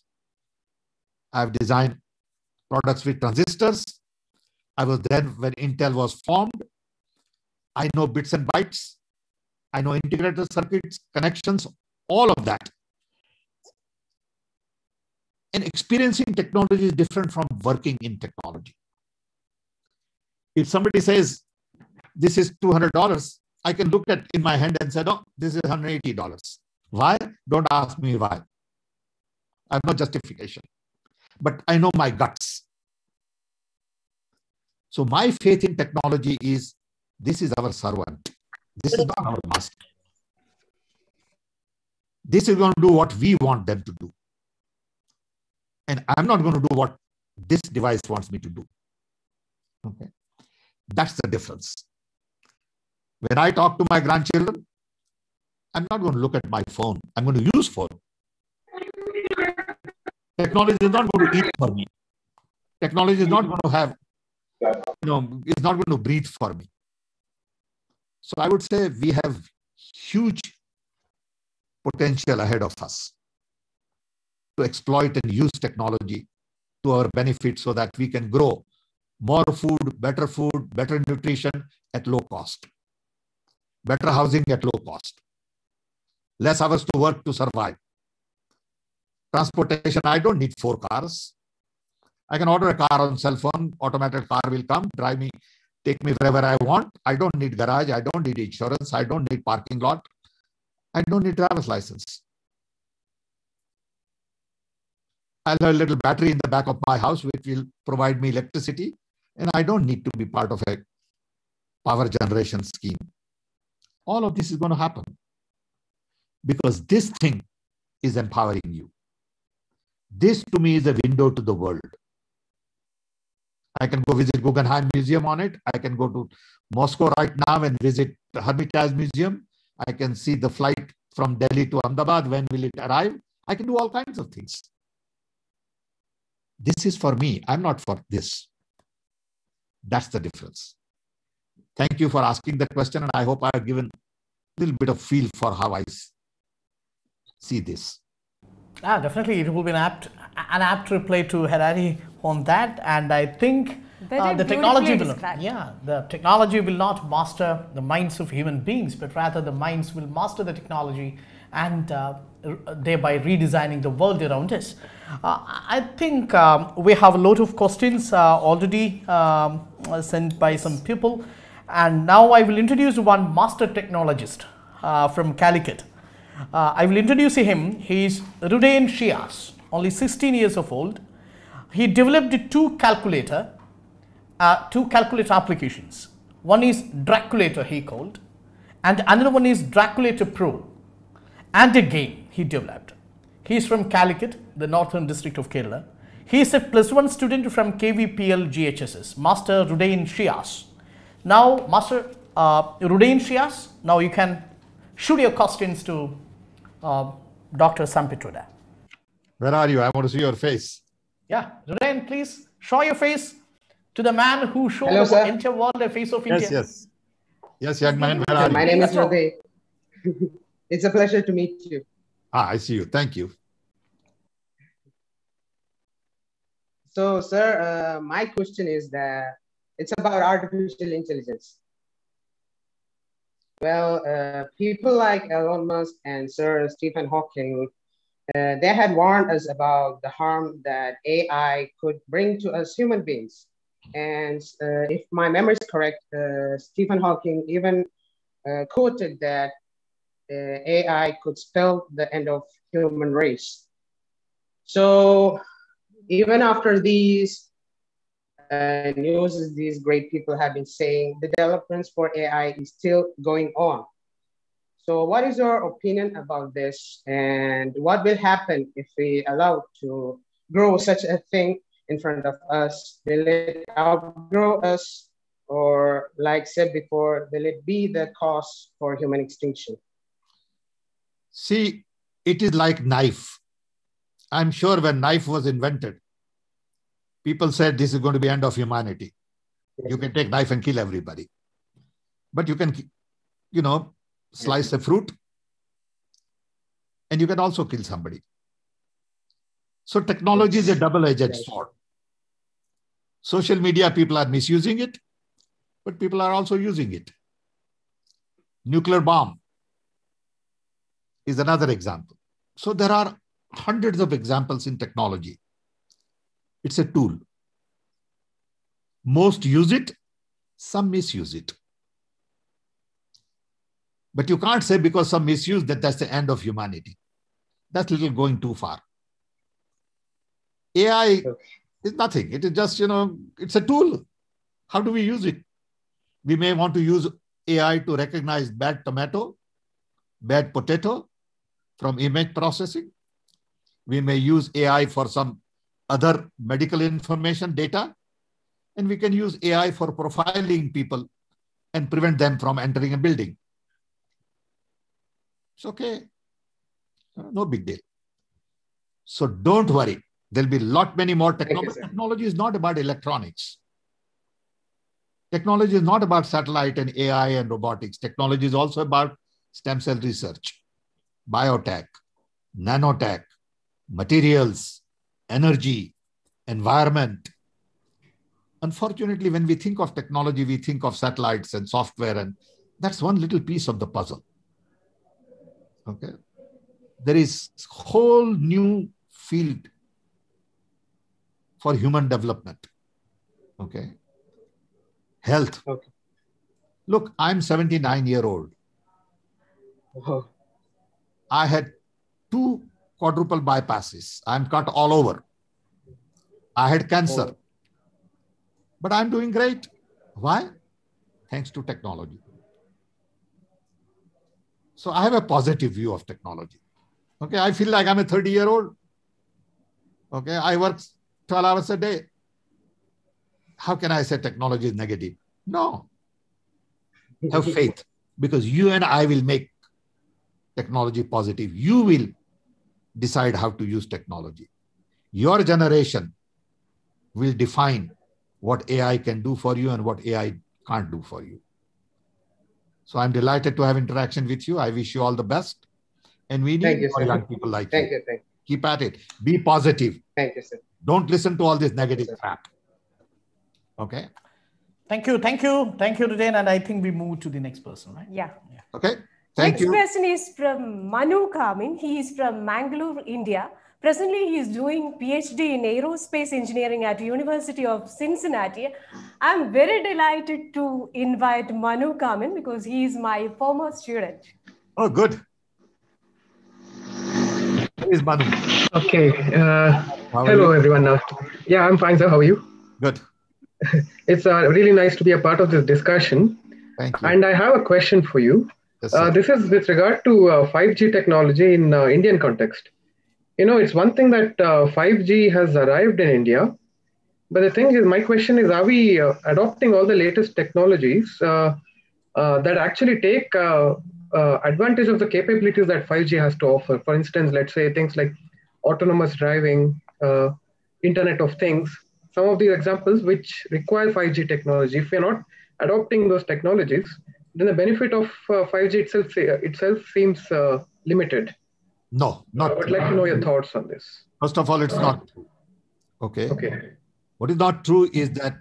I've designed products with transistors. I was then, when Intel was formed, I know bits and bytes. I know integrated circuits, connections, all of that. And experiencing technology is different from working in technology. If somebody says, this is $200, I can look at in my hand and say, no, this is $180. Why? Don't ask me why. I have no justification. But I know my guts. So my faith in technology is this is our servant. This is not our master. This is going to do what we want them to do. And I'm not going to do what this device wants me to do. Okay. That's the difference. When I talk to my grandchildren, I'm not going to look at my phone. I'm going to use phone. Technology is not going to eat for me. Technology is not going to have, you know, it's not going to breathe for me. So I would say we have huge potential ahead of us to exploit and use technology to our benefit so that we can grow more food, better food, better nutrition at low cost, better housing at low cost, less hours to work to survive. Transportation, I don't need four cars. I can order a car on cell phone, automated car will come, drive me, take me wherever I want. I don't need garage, I don't need insurance, I don't need parking lot, I don't need driver's license. I'll have a little battery in the back of my house, which will provide me electricity, and I don't need to be part of a power generation scheme. All of this is going to happen because this thing is empowering you. This to me is a window to the world. I can go visit Guggenheim Museum on it. I can go to Moscow right now and visit the Hermitage Museum. I can see the flight from Delhi to Ahmedabad. When will it arrive? I can do all kinds of things. This is for me. I'm not for this. That's the difference. Thank you for asking the question, and I hope I've given a little bit of feel for how I see this. Ah, definitely, it will be an apt an apt reply to Harari on that, and I think uh, the technology will described. yeah the technology will not master the minds of human beings, but rather the minds will master the technology and uh, thereby redesigning the world around us. Uh, I think um, we have a lot of questions uh, already um, sent by some people, and now I will introduce one master technologist uh, from Calicut. Uh, I will introduce him. He is Rudain Shias, only 16 years of old. He developed two calculator, uh, two calculator applications. One is Draculator, he called, and another one is Draculator Pro, and a game he developed. He is from Calicut, the northern district of Kerala. He is a plus one student from KVPL GHSS, Master Rudain Shias. Now, Master uh, Rudain Shias, now you can shoot your questions to uh, Dr. Sam Pitroda. Where are you? I want to see your face. Yeah, Rudain, please show your face to the man who showed Hello, the sir. entire world the face of Yes, India. yes. Yes, Yes, young man, where are My you? name is Yes, it's a pleasure to meet you. Ah, I see you. Thank you. So, sir, uh, my question is that it's about artificial intelligence. Well, uh, people like Elon Musk and Sir Stephen Hawking, uh, they had warned us about the harm that AI could bring to us human beings. And uh, if my memory is correct, uh, Stephen Hawking even uh, quoted that uh, AI could spell the end of human race. So even after these uh, news, these great people have been saying the developments for AI is still going on. So, what is your opinion about this, and what will happen if we allow to grow such a thing in front of us? Will it outgrow us, or like said before, will it be the cause for human extinction? See, it is like knife. I'm sure when knife was invented, people said this is going to be end of humanity. You can take knife and kill everybody. But you can, you know, slice a fruit and you can also kill somebody. So technology is a double-edged sword. Social media, people are misusing it, but people are also using it. Nuclear bomb is another example. So there are hundreds of examples in technology. It's a tool. Most use it, some misuse it. But you can't say because some misuse that that's the end of humanity. That's little going too far. AI is nothing. It is just, you know, it's a tool. How do we use it? We may want to use AI to recognize bad tomato, bad potato from image processing. We may use AI for some other medical information data. And we can use AI for profiling people and prevent them from entering a building. It's okay. No big deal. So don't worry. There'll be a lot many more you, technology. Technology is not about electronics. Technology is not about satellite and AI and robotics. Technology is also about stem cell research, biotech, nanotech, materials, energy, environment, Unfortunately, when we think of technology, we think of satellites and software, and that's one little piece of the puzzle. Okay. There is whole new field for human development. Okay. Health. Okay. Look, I'm 79 year old. Oh, I had two quadruple bypasses. I'm cut all over. I had cancer. Oh. But I'm doing great. Why? Thanks to technology. So I have a positive view of technology. Okay. I feel like I'm a 30 year old. Okay. I work 12 hours a day. How can I say technology is negative? No. Have faith because you and I will make technology positive. You will decide how to use technology. Your generation will define what AI can do for you and what AI can't do for you. So I'm delighted to have interaction with you. I wish you all the best. And we need you, more young people like thank you. you, thank, Keep at it. Be positive. thank you, sir. Don't listen to all this negative Yes, crap. Okay. Thank you, thank you, thank you, Riten. And I think we move to the next person, right? Yeah. Okay. Thank you. Next you. question is from Manu Kamin. He is from Mangalore, India. Presently, he is doing PhD in aerospace engineering at University of Cincinnati. I'm very delighted to invite Manu Kamin because he is my former student. Oh, good. Where is Manu? Okay. Uh, How are hello, you? everyone. Uh, yeah, I'm fine, sir. How are you? Good. It's uh, really nice to be a part of this discussion. Thank you. And I have a question for you. Yes, Uh, this is with regard to uh, 5G technology in uh, Indian context. You know, it's one thing that uh, 5G has arrived in India, but the thing is, my question is, are we uh, adopting all the latest technologies uh, uh, that actually take uh, uh, advantage of the capabilities that 5G has to offer? For instance, let's say things like autonomous driving, Internet of Things, some of these examples which require 5G technology. If we're not adopting those technologies, then the benefit of uh, 5G itself itself seems limited. No, not. I would true. like to know your thoughts on this. First of all, it's not uh, true. Okay. Okay. What is not true is that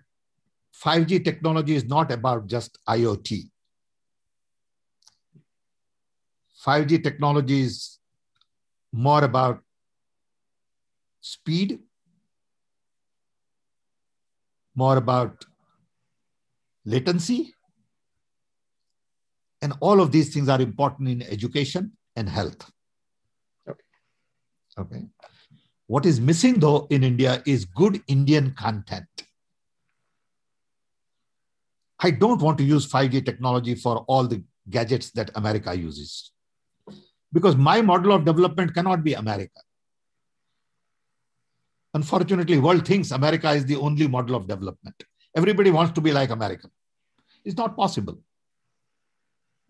5G technology is not about just IoT. 5G technology is more about speed, more about latency. And all of these things are important in education and health. Okay. What is missing though in India is good Indian content. I don't want to use 5G technology for all the gadgets that America uses because my model of development cannot be America. Unfortunately, world thinks America is the only model of development. Everybody wants to be like America. It's not possible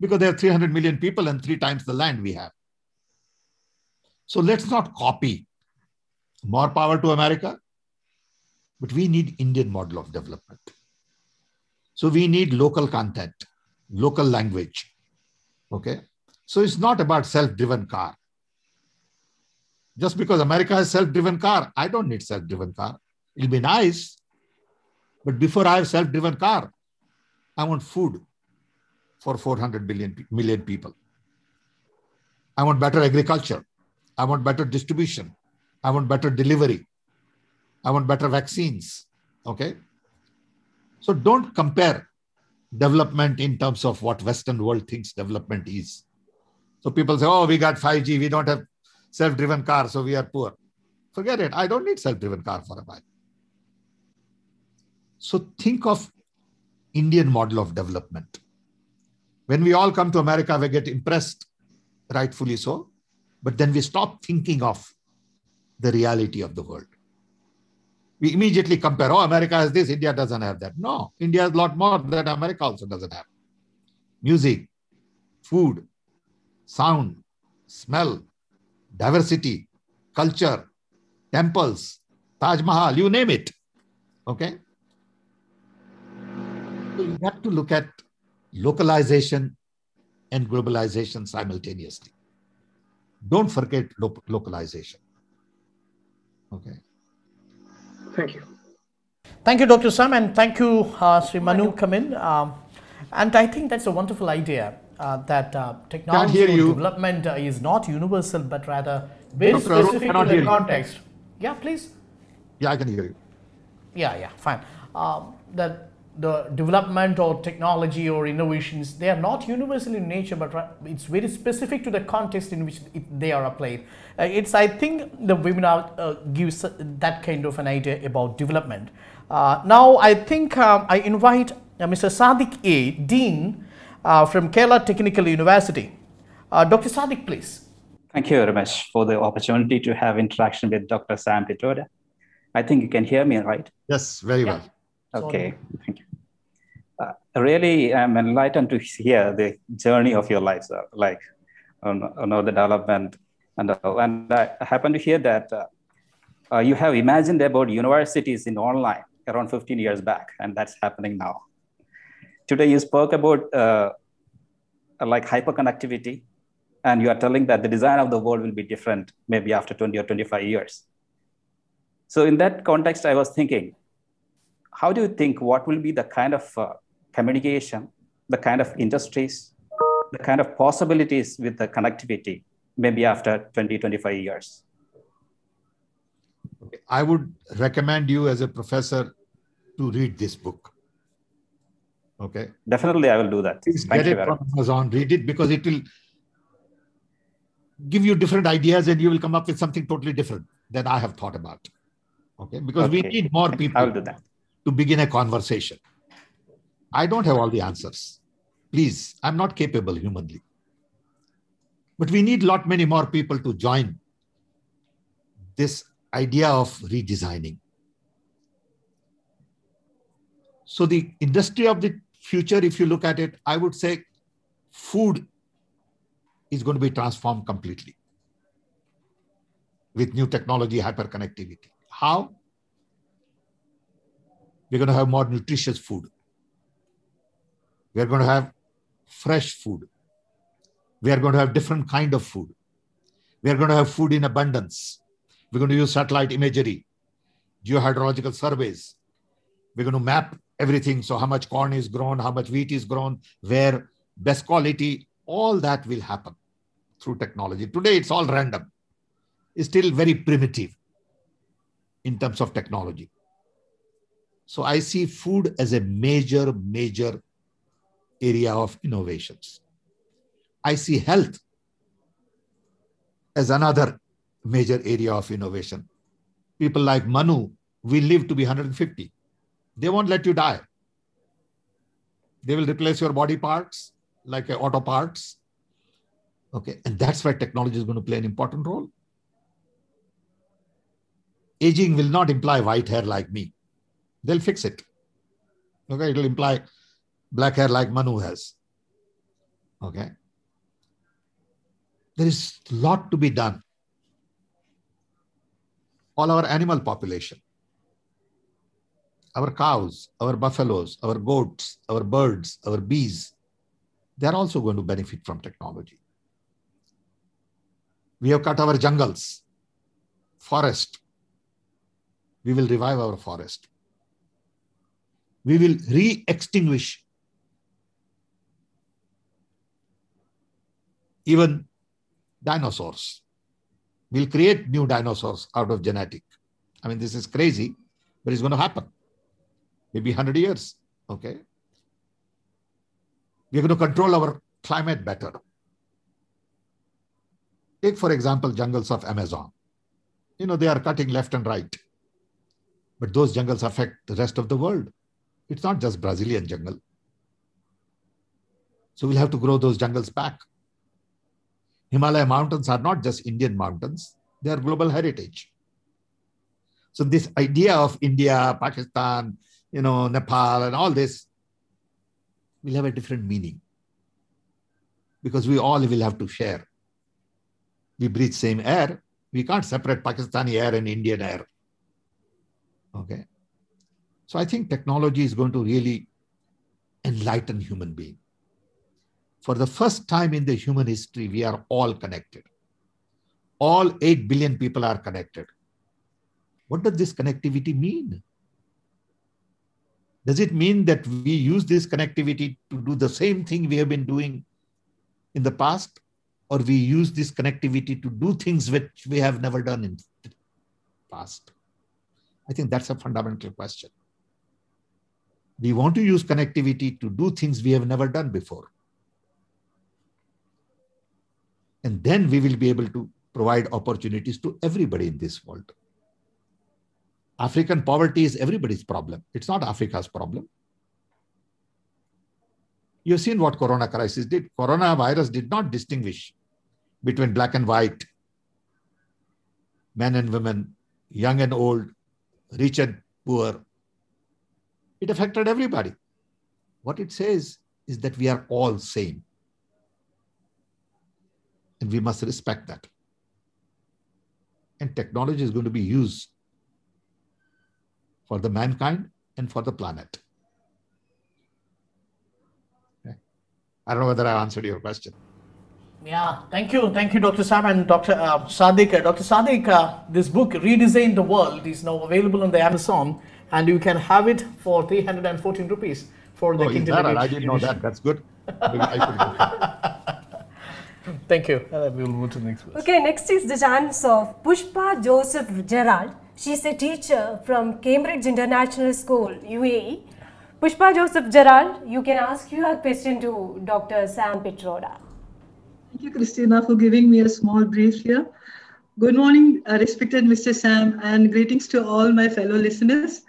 because there are 300 million people and three times the land we have. So let's not copy more power to America, but we need Indian model of development. So we need local content, local language. Okay. So it's not about self-driven car. Just because America has self-driven car, I don't need self-driven car. It'll be nice. But before I have self-driven car, I want food for 400 billion people. I want better agriculture. I want better distribution. I want better delivery. I want better vaccines. Okay. So don't compare development in terms of what Western world thinks development is. So people say, oh, we got 5G, we don't have self-driven car, so we are poor. Forget it. I don't need self-driven car for a while. So think of Indian model of development. When we all come to America, we get impressed, rightfully so, but then we stop thinking of the reality of the world. We immediately compare, oh, America has this, India doesn't have that. No, India has a lot more that America also doesn't have. Music, food, sound, smell, diversity, culture, temples, Taj Mahal, you name it. Okay? So you have to look at localization and globalization simultaneously. Don't forget lo- localization. Okay. Thank you. Thank you, Dr. Sam, and thank you, uh, Sri Manu, come in. Um, and I think that's a wonderful idea uh, that uh, technology hear development uh, is not universal, but rather very Dr. Arun, specific to the hear you. context. Yeah, please. Yeah, I can hear you. Yeah, yeah, fine. Um, that the development or technology or innovations, they are not universal in nature, but it's very specific to the context in which it, they are applied. Uh, it's, I think, the webinar uh, gives uh, that kind of an idea about development. Uh, now, I think um, I invite uh, Mr. Sadiq A, Dean uh, from Kerala Technical University. Uh, Dr. Sadiq, please. Thank you very much for the opportunity to have interaction with Dr. Sam Pitroda. I think you can hear me, right? Yes, very well. Okay, thank you. Really, I'm enlightened to hear the journey of your life, sir, like on, on all the development. And, and I happen to hear that uh, uh, you have imagined about universities in online around 15 years back, and that's happening now. Today, you spoke about uh, like hyperconnectivity, and you are telling that the design of the world will be different maybe after 20 or 25 years. So, in that context, I was thinking, how do you think what will be the kind of uh, communication, the kind of industries, the kind of possibilities with the connectivity maybe after 20, 25 years? I would recommend you as a professor to read this book. Okay. Definitely, I will do that. Please Thank get you it from. Amazon, read it because it will give you different ideas and you will come up with something totally different than I have thought about. Okay. Because we need more people I will do that. to begin a conversation. I don't have all the answers. Please, I'm not capable humanly. But we need lot many more people to join this idea of redesigning. So the industry of the future, if you look at it, I would say food is going to be transformed completely with new technology, hyperconnectivity. How? We're going to have more nutritious food. We're going to have fresh food. We are going to have different kind of food. We are going to have food in abundance. We're going to use satellite imagery, geohydrological surveys. We're going to map everything. So how much corn is grown, how much wheat is grown, where best quality, all that will happen through technology. Today it's all random. It's still very primitive in terms of technology. So I see food as a major, major area of innovations. I see health as another major area of innovation. People like Manu will live to be 150. They won't let you die. They will replace your body parts like auto parts. Okay. And that's where technology is going to play an important role. Aging will not imply white hair like me. They'll fix it. Okay. It'll imply black hair like Manu has. Okay. There is a lot to be done. All our animal population, our cows, our buffaloes, our goats, our birds, our bees, they're also going to benefit from technology. We have cut our jungles, forest. We will revive our forest. We will re extinguish even dinosaurs. We'll create new dinosaurs out of genetic. I mean, this is crazy, but it's going to happen. Maybe 100 years. Okay. We're going to control our climate better. Take, for example, jungles of Amazon. You know, they are cutting left and right. But those jungles affect the rest of the world. It's not just Brazilian jungle. So we'll have to grow those jungles back. Himalaya mountains are not just Indian mountains, they are global heritage. So this idea of India, Pakistan, you know, Nepal and all this will have a different meaning because we all will have to share. We breathe same air. We can't separate Pakistani air and Indian air. Okay. So I think technology is going to really enlighten human being. For the first time in the human history, we are all connected. All 8 billion people are connected. What does this connectivity mean? Does it mean that we use this connectivity to do the same thing we have been doing in the past? Or we use this connectivity to do things which we have never done in the past? I think that's a fundamental question. We want to use connectivity to do things we have never done before. And then we will be able to provide opportunities to everybody in this world. African poverty is everybody's problem. It's not Africa's problem. You've seen what corona crisis did. Coronavirus did not distinguish between black and white, men and women, young and old, rich and poor. It affected everybody. What it says is that we are all same. And we must respect that. And technology is going to be used for the mankind and for the planet. Okay. I don't know whether I answered your question. Yeah, thank you. Thank you, Dr. Sam and Dr. Uh, Sadiq. Dr. Sadiq, uh, this book, Redesign the World, is now available on the Amazon and you can have it for 314 rupees for the oh, Kindle that? I didn't know that. That's good. Thank you. Uh, we will move to the next question. Okay, next is the chance of Pushpa Joseph Gerald. She's a teacher from Cambridge International School, UAE. Pushpa Joseph Gerald, you can ask your question to Dr. Sam Pitroda. Thank you, Christina, for giving me a small brief here. Good morning, uh, respected Mr. Sam, and greetings to all my fellow listeners.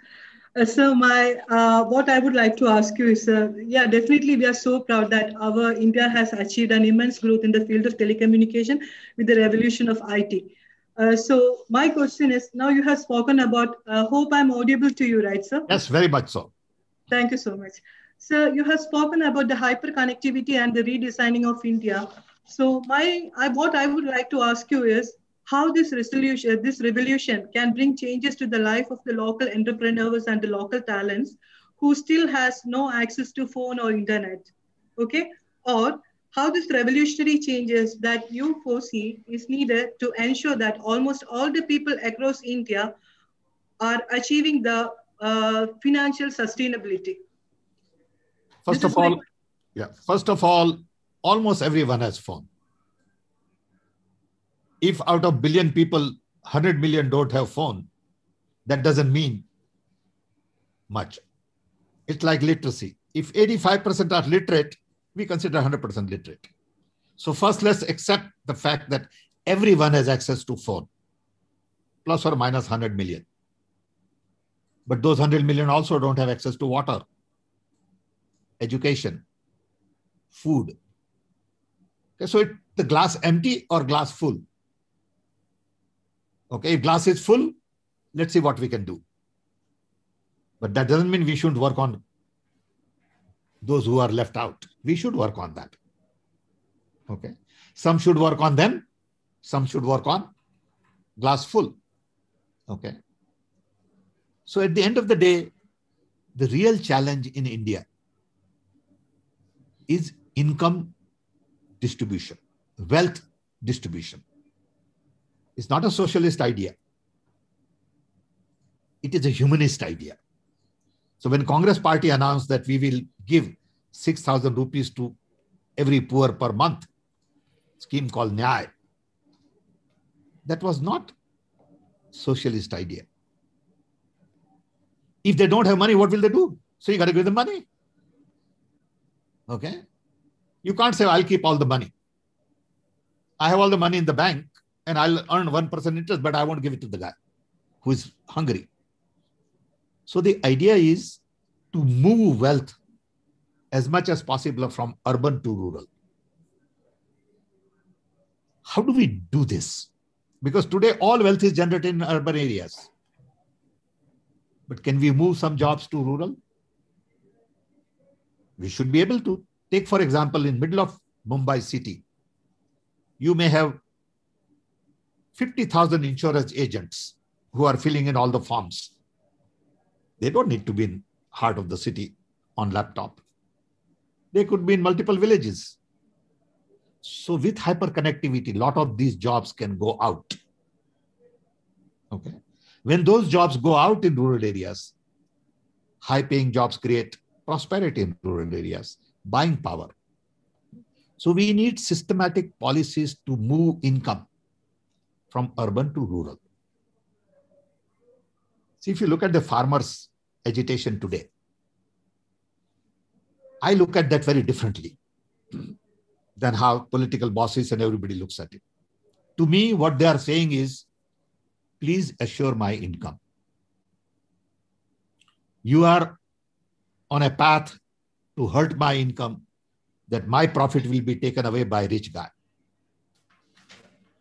Uh, so, my uh, what I would like to ask you is, uh, yeah, definitely we are so proud that our India has achieved an immense growth in the field of telecommunication with the revolution of IT. Uh, so, my question is, now you have spoken about. Uh, hope I'm audible to you, right, sir? Yes, very much so. Thank you so much. So, you have spoken about the hyperconnectivity and the redesigning of India. So, my I, what I would like to ask you is how this resolution, this revolution can bring changes to the life of the local entrepreneurs and the local talents who still has no access to phone or internet. Okay, or how this revolutionary changes that you foresee is needed to ensure that almost all the people across India are achieving the uh, financial sustainability. First This of is my all, yeah. First of all, almost everyone has phone. If out of billion people, 100 million don't have phone, that doesn't mean much. It's like literacy. If 85% are literate, we consider 100% literate. So first, let's accept the fact that everyone has access to phone, plus or minus 100 million. But those 100 million also don't have access to water, education, food. Okay, so it, the glass empty or glass full? Okay, if glass is full, let's see what we can do. But that doesn't mean we shouldn't work on those who are left out. We should work on that. Okay. Some should work on them, some should work on glass full. Okay. So at the end of the day, the real challenge in India is income distribution, wealth distribution. It's not a socialist idea. It is a humanist idea. So when Congress party announced that we will give 6,000 rupees to every poor per month, scheme called Nyay, that was not socialist idea. If they don't have money, what will they do? So you got to give them money. Okay. You can't say, I'll keep all the money. I have all the money in the bank and I'll earn 1% interest, but I won't give it to the guy who is hungry. So the idea is to move wealth as much as possible from urban to rural. How do we do this? Because today all wealth is generated in urban areas. But can we move some jobs to rural? We should be able to. Take, for example, in middle of Mumbai city, you may have 50,000 insurance agents who are filling in all the forms. They don't need to be in heart of the city on laptop. They could be in multiple villages. So with hyperconnectivity, a lot of these jobs can go out. Okay. When those jobs go out in rural areas, high paying jobs create prosperity in rural areas, buying power. So we need systematic policies to move income from urban to rural. See, if you look at the farmers' agitation today, I look at that very differently than how political bosses and everybody looks at it. To me, what they are saying is, please assure my income. You are on a path to hurt my income, that my profit will be taken away by rich guy,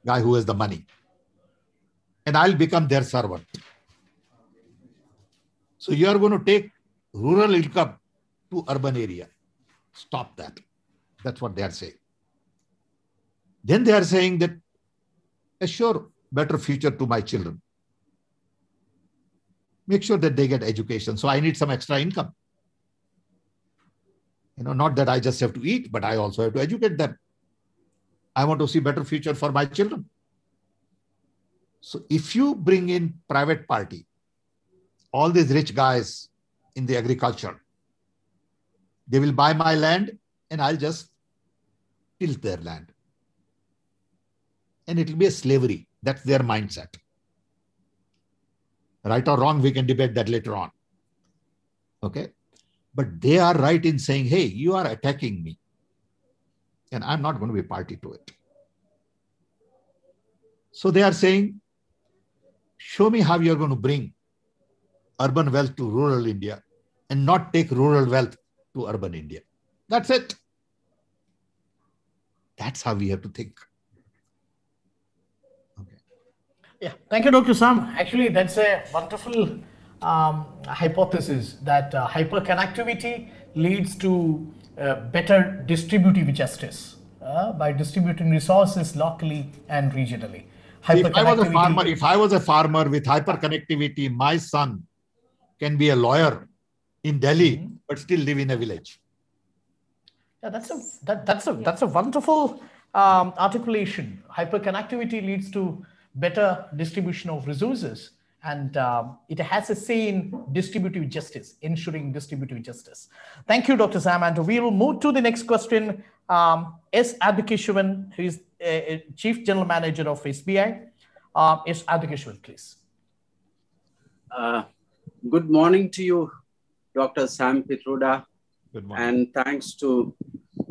guy who has the money. And I'll become their servant. So you are going to take rural income to urban area. Stop that. That's what they are saying. Then they are saying that assure better future to my children. Make sure that they get education. So I need some extra income. You know, not that I just have to eat, but I also have to educate them. I want to see better future for my children. So if you bring in private party, all these rich guys in the agriculture, they will buy my land and I'll just tilt their land. And it will be a slavery. That's their mindset. Right or wrong, we can debate that later on. Okay. But they are right in saying, hey, you are attacking me. And I'm not going to be party to it. So they are saying, show me how you're going to bring urban wealth to rural India and not take rural wealth to urban India. That's it. That's how we have to think. Okay. Yeah. Thank you, Dr. Sam. Actually, that's a wonderful um, hypothesis that uh, hyperconnectivity leads to better distributive justice uh, by distributing resources locally and regionally. If I was a farmer, if I was a farmer with hyperconnectivity, my son can be a lawyer in Delhi, mm-hmm. but still live in a village. Yeah, that's a that, that's a that's a wonderful um, articulation. Hyperconnectivity leads to better distribution of resources and um, it has a say in distributive justice, ensuring distributive justice. Thank you, Dr. Sam. And we will move to the next question. Um, S. Adhikeshwan, who is uh, Chief General Manager of SBI. Uh, S. Adhikeshwan, please. Uh, good morning to you, Dr. Sam Pitroda. Good morning. And thanks to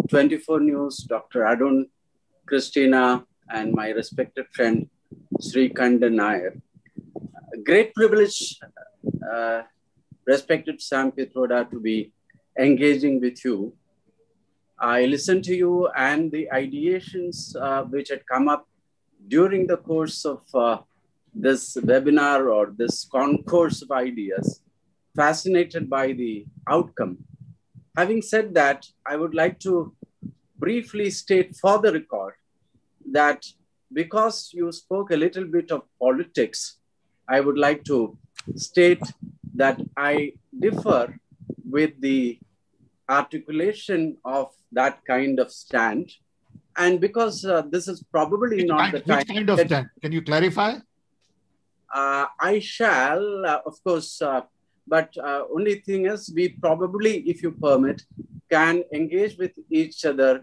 24 News, Dr. Arun, Christina, and my respected friend, Sreekandan Nair great privilege, uh, respected Sam Pitroda, to be engaging with you. I listened to you and the ideations uh, which had come up during the course of uh, this webinar or this concourse of ideas, fascinated by the outcome. Having said that, I would like to briefly state for the record that because you spoke a little bit of politics, I would like to state that I differ with the articulation of that kind of stand. And because uh, this is probably which not kind, the time. Which kind of that, stand? Can you clarify? Uh, I shall, uh, of course, uh, but uh, only thing is, we probably, if you permit, can engage with each other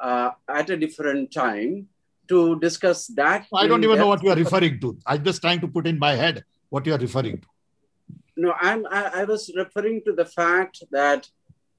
uh, at a different time to discuss that. I don't even know what you are referring to. I'm just trying to put in my head what you are referring to. No, I'm, I, I was referring to the fact that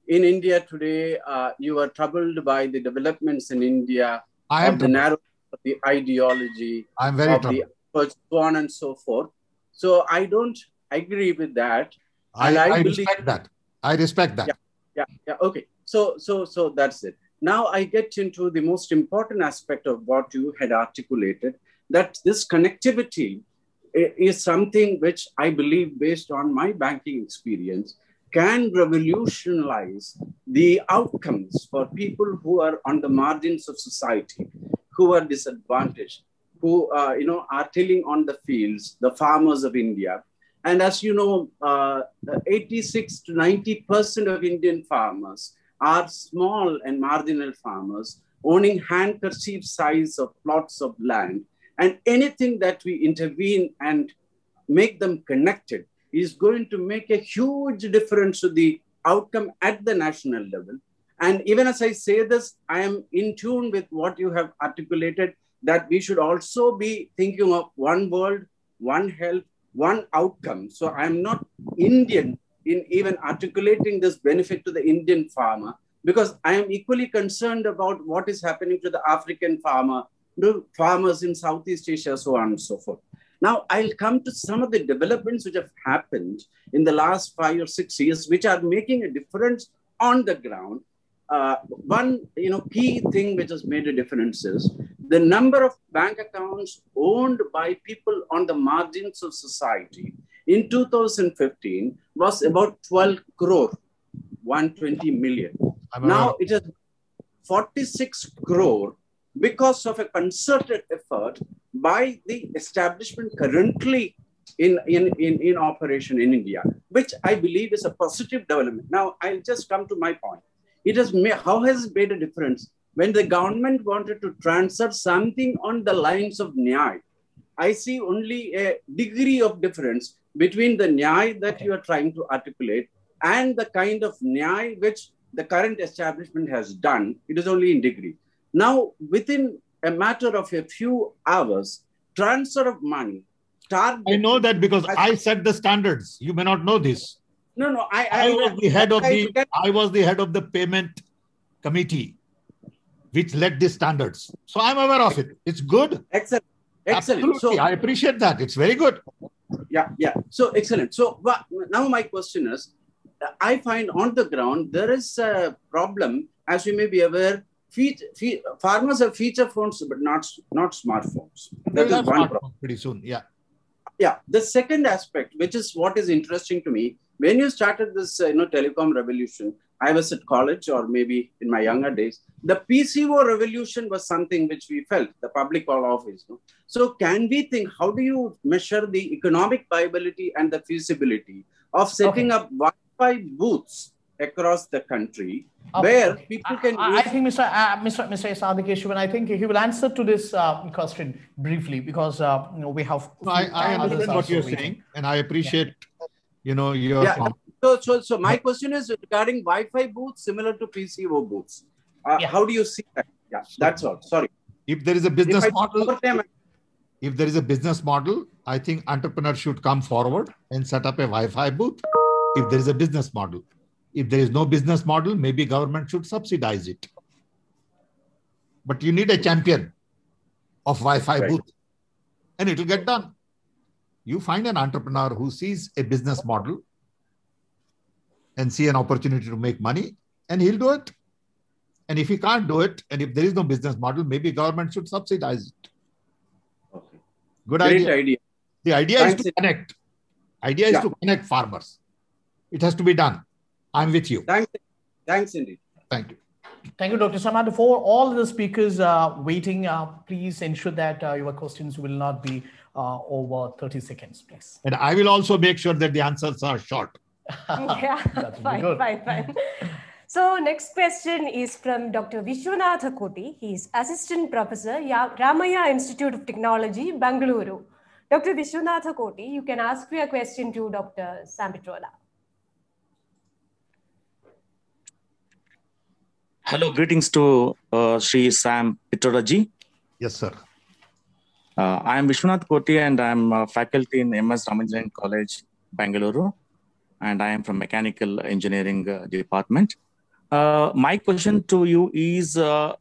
in India today, uh, you are troubled by the developments in India I am of the narrow of the ideology, I'm very of troubled. the so on and so forth. So I don't agree with that. I, I, believe- respect that. I respect that. Yeah, yeah, yeah. Okay. So, so, so that's it. Now I get into the most important aspect of what you had articulated. That this connectivity is something which I believe, based on my banking experience, can revolutionize the outcomes for people who are on the margins of society, who are disadvantaged, who uh, you know are tilling on the fields, the farmers of India. And as you know, uh, 86 to 90 percent of Indian farmers are small and marginal farmers owning handkerchief size of plots of land. And anything that we intervene and make them connected is going to make a huge difference to the outcome at the national level. And even as I say this, I am in tune with what you have articulated that we should also be thinking of one world, one health, one outcome. So I'm not Indian in even articulating this benefit to the Indian farmer because I am equally concerned about what is happening to the African farmer, farmers in Southeast Asia, so on and so forth. Now, I'll come to some of the developments which have happened in the last five or six years, which are making a difference on the ground. Uh, one you know, key thing which has made a difference is the number of bank accounts owned by people on the margins of society in 2015 was about 12 crore, 120 million. Now it is 46 crore because of a concerted effort by the establishment currently in, in, in, in operation in India, which I believe is a positive development. Now, I'll just come to my point. It has made, how has it made a difference? When the government wanted to transfer something on the lines of Nyay, I see only a degree of difference between the Nyay that you are trying to articulate and the kind of Nyay which the current establishment has done. It is only in degree. Now, within a matter of a few hours, transfer of money. Target, I know that because I set the standards. You may not know this. No, no, I, I, I was the head of the I was the head of the payment committee, which led the standards. So I'm aware of it. It's good. Excellent. Excellent. Absolutely. So I appreciate that. It's very good. Yeah, yeah. So excellent. So now my question is, I find on the ground there is a problem, as you may be aware, feet, feet, farmers have feature phones, but not not smartphones. That is one problem. Pretty soon, yeah. Yeah. The second aspect, which is what is interesting to me, when you started this, uh, you know, telecom revolution, I was at college or maybe in my younger days. The PCO revolution was something which we felt, the public call office. No? So, can we think how do you measure the economic viability and the feasibility of setting okay. up Wi Fi booths across the country okay. where people can. I, I think Mr. Uh, Mr. Mr. Sadikeshavan, I think he will answer to this uh, question briefly because uh, you know, we have. No, I, I understand what you're waiting. saying, and I appreciate yeah. you know your. Yeah. So, so, so my question is regarding Wi-Fi booths similar to PCO booths. Uh, yeah. How do you see that? Yeah, that's all. Sorry. If there is a business model, if there is a business model, I think entrepreneurs should come forward and set up a Wi-Fi booth. If there is a business model, if there is no business model, maybe government should subsidize it. But you need a champion of Wi-Fi right. booth, and it will get done. You find an entrepreneur who sees a business model and see an opportunity to make money, and he'll do it. And if he can't do it, and if there is no business model, maybe government should subsidize it. Okay. Good Great idea. idea. The idea Thanks is to connect. Idea is to connect farmers. It has to be done. I'm with you. Thanks. Thanks indeed. Thank you. Thank you, Dr. Samad. For all the speakers uh, waiting, uh, please ensure that uh, your questions will not be uh, over 30 seconds, please. And I will also make sure that the answers are short. yeah, fine, fine, fine. So next question is from Dr. Vishwanatha Koti. He is Assistant Professor, Ramaiah Institute of Technology, Bangalore. Dr. Vishwanatha Koti, you can ask your question to Dr. Sam Pitroda. Hello, greetings to uh, Sri Sam Pitrodaji. Yes, sir. Uh, I am Vishwanath Koti and I am a faculty in MS Ramanujan College, Bangalore and I am from Mechanical Engineering uh, Department. Uh, my question to you is uh,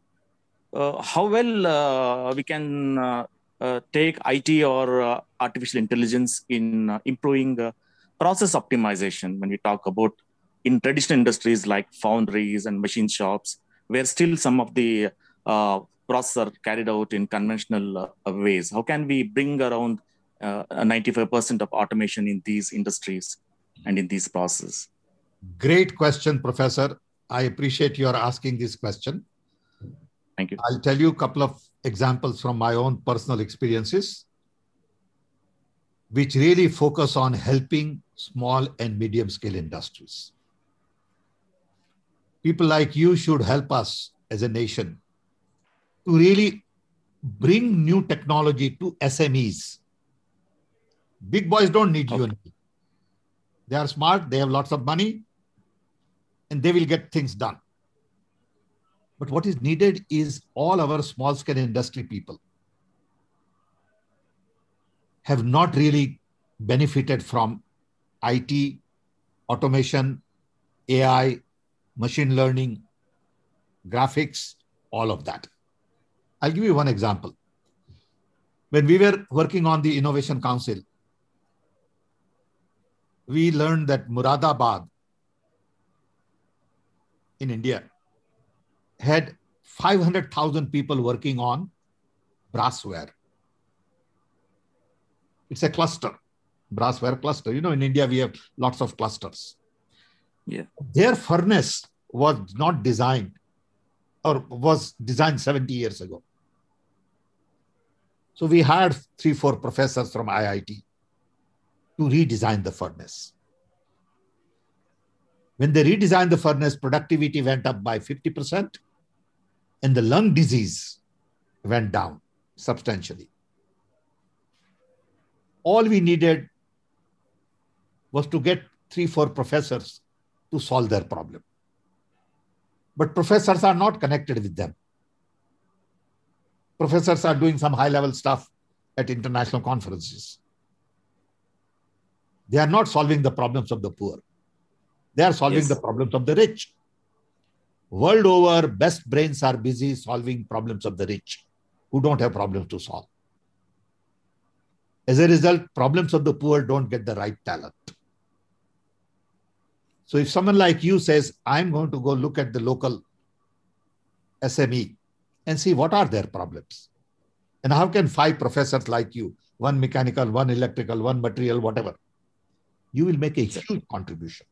uh how well uh, we can uh, take IT or artificial intelligence in improving process optimization when we talk about in traditional industries like foundries and machine shops, where still some of the process are carried out in conventional ways. How can we bring around 95% of automation in these industries and in these processes? Great question, Professor. I appreciate your asking this question. Thank you. I'll tell you a couple of examples from my own personal experiences, which really focus on helping small and medium scale industries. People like you should help us as a nation to really bring new technology to SMEs. Big boys don't need okay. you They are smart, they have lots of money, and they will get things done. But what is needed is all our small scale industry people have not really benefited from IT, automation, AI, machine learning, graphics, all of that. I'll give you one example. When we were working on the Innovation Council, we learned that Moradabad in India had 500,000 people working on brassware. It's a cluster, brassware cluster. You know, in India, we have lots of clusters. Yeah. Their furnace was not designed or was designed 70 years ago. So we hired three, four professors from IIT to redesign the furnace. When they redesigned the furnace, productivity went up by 50%, and the lung disease went down substantially. All we needed was to get three, four professors to solve their problem. But professors are not connected with them. Professors are doing some high level stuff at international conferences. They are not solving the problems of the poor. They are solving Yes. the problems of the rich. World over, best brains are busy solving problems of the rich who don't have problems to solve. As a result, problems of the poor don't get the right talent. So if someone like you says, I'm going to go look at the local SME and see what are their problems. And how can five professors like you, one mechanical, one electrical, one material, whatever, you will make a huge contribution.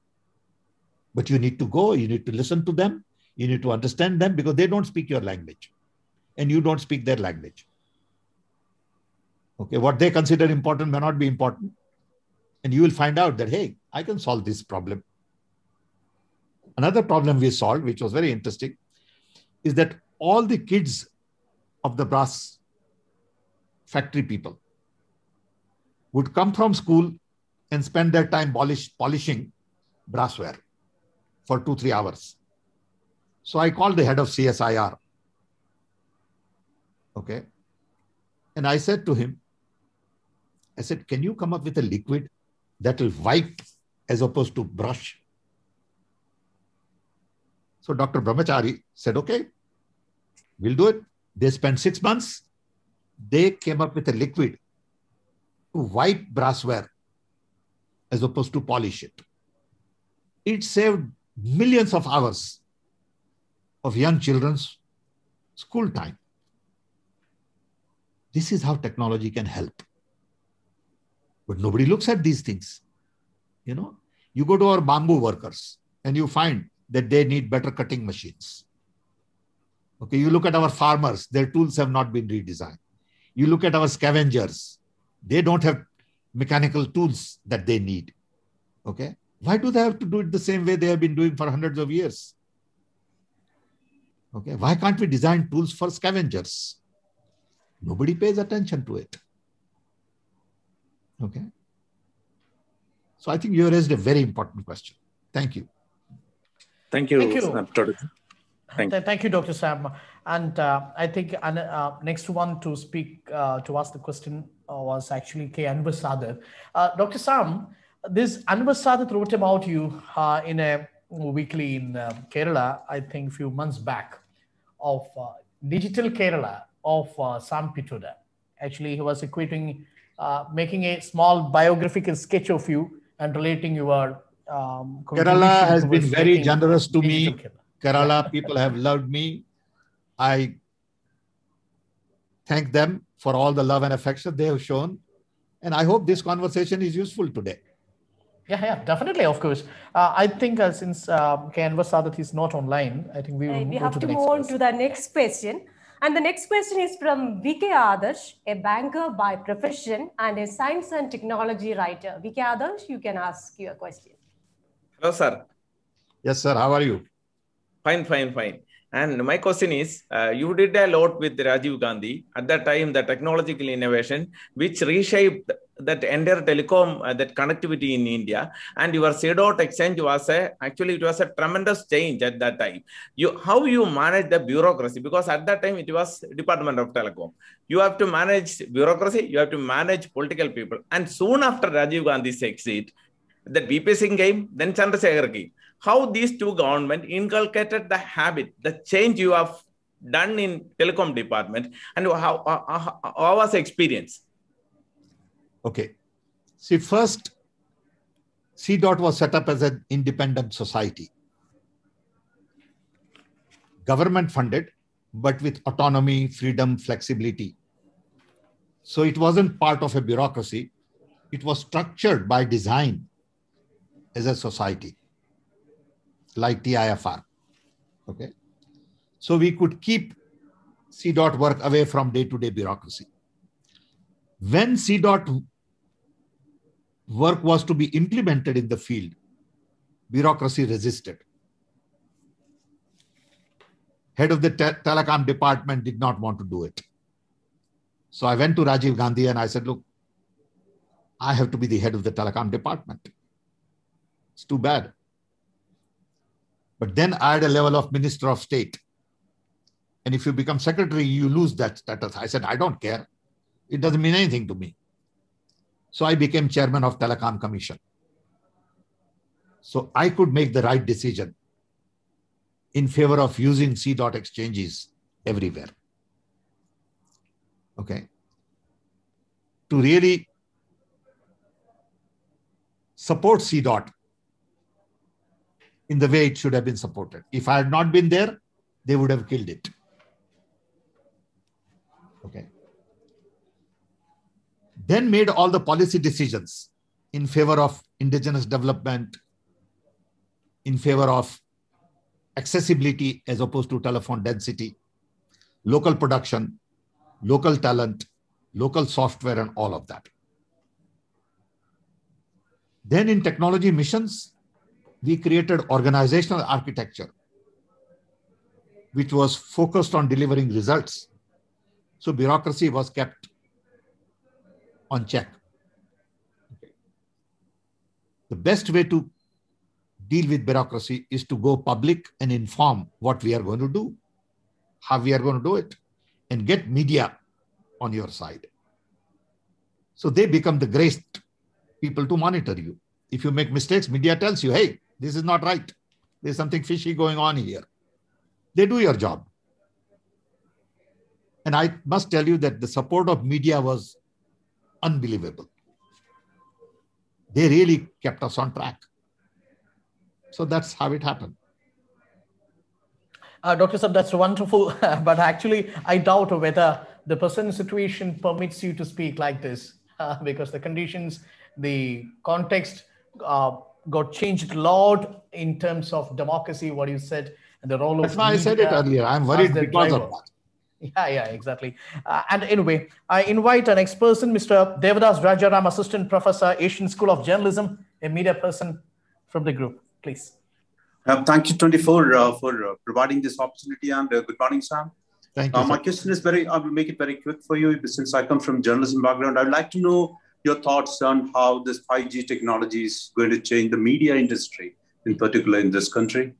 But you need to go, you need to listen to them, you need to understand them because they don't speak your language and you don't speak their language. Okay, what they consider important may not be important. And you will find out that, hey, I can solve this problem. Another problem we solved, which was very interesting, is that all the kids of the brass factory people would come from school and spend their time polish, polishing brassware for two, three hours. So I called the head of CSIR. Okay. And I said to him, I said, can you come up with a liquid that will wipe as opposed to brush? So Dr. Brahmachari said, okay, we'll do it. They spent six months. They came up with a liquid to wipe brassware as opposed to polish it. It saved millions of hours of young children's school time. This is how technology can help. But nobody looks at these things. You know, you go to our bamboo workers and you find that they need better cutting machines. Okay, you look at our farmers, their tools have not been redesigned. You look at our scavengers, they don't have mechanical tools that they need. Okay, why do they have to do it the same way they have been doing for hundreds of years? Okay, why can't we design tools for scavengers? Nobody pays attention to it. Okay. So I think you raised a very important question. Thank you. Thank you, Thank you. Dr. Thank Th- Thank you, Dr. Sam. And uh, I think an- uh, next one to speak uh, to ask the question was actually K. Anwar Sadat. Uh, Dr. Sam, this Anwar Sadat wrote about you uh, in a weekly in uh, Kerala, I think a few months back, of uh, Digital Kerala of uh, Sam Pitroda. Actually, he was equating, uh, making a small biographical sketch of you and relating your um, Kerala has been very generous to me. Kerala. Kerala people have loved me. I thank them for all the love and affection they have shown. And I hope this conversation is useful today. Yeah, yeah, definitely, of course. Uh, I think uh, since um, K. Anwar Sadat is not online, I think we will we have to to the move next on question. to the next question. And the next question is from VK Adarsh, a banker by profession and a science and technology writer. VK Adarsh, you can ask your question. Hello, sir. Yes, sir. How are you? Fine, fine, fine. And my question is, uh, you did a lot with Rajiv Gandhi at that time, the technological innovation which reshaped that entire telecom, uh, that connectivity in India. And your CDOT exchange was a, actually it was a tremendous change at that time. You How you manage the bureaucracy? Because at that time it was Department of Telecom. You have to manage bureaucracy, you have to manage political people. And soon after Rajiv Gandhi's exit, the VP Singh came, then Chandrasekhar came. How these two government inculcated the habit, the change you have done in telecom department, and how, how, how was experience? Okay. See, first, CDOT was set up as an independent society. Government funded, but with autonomy, freedom, flexibility. So it wasn't part of a bureaucracy. It was structured by design as a society, like TIFR. Okay. So we could keep CDOT work away from day to day bureaucracy. When CDOT work was to be implemented in the field, bureaucracy resisted. Head of the te telecom department did not want to do it. So I went to Rajiv Gandhi and I said, look, I have to be the head of the telecom department. It's too bad. But then I had a level of minister of state. And if you become secretary, you lose that status. I said, I don't care. It doesn't mean anything to me. So I became chairman of Telecom Commission. So I could make the right decision in favor of using CDOT exchanges everywhere. Okay. To really support CDOT in the way it should have been supported. If I had not been there, they would have killed it. Okay then made all the policy decisions in favor of indigenous development, in favor of accessibility as opposed to telephone density, local production, local talent, local software, and all of that. Then in technology missions, we created organizational architecture, which was focused on delivering results. So bureaucracy was kept on check. The best way to deal with bureaucracy is to go public and inform what we are going to do, how we are going to do it, and get media on your side. So they become the greatest people to monitor you. If you make mistakes, media tells you, hey, this is not right. There's something fishy going on here. They do your job. And I must tell you that the support of media was unbelievable. They really kept us on track. So that's how it happened. Uh, Dr. Sab, that's wonderful. but actually, I doubt whether the present situation permits you to speak like this uh, because the conditions, the context uh, got changed a lot in terms of democracy, what you said, and the role That's of. why I said it earlier. I'm worried because driver. of that. Yeah, yeah, exactly. Uh, and anyway, I invite our next person, Mr. Devadas Rajaram, Assistant Professor, Asian School of Journalism, a media person from the group. Please. Uh, thank you, 24, uh, for uh, providing this opportunity. And uh, good morning, Sam. Thank you. Uh, my question is very, I will make it very quick for you since I come from journalism background. I'd like to know your thoughts on how this 5G technology is going to change the media industry, in particular in this country.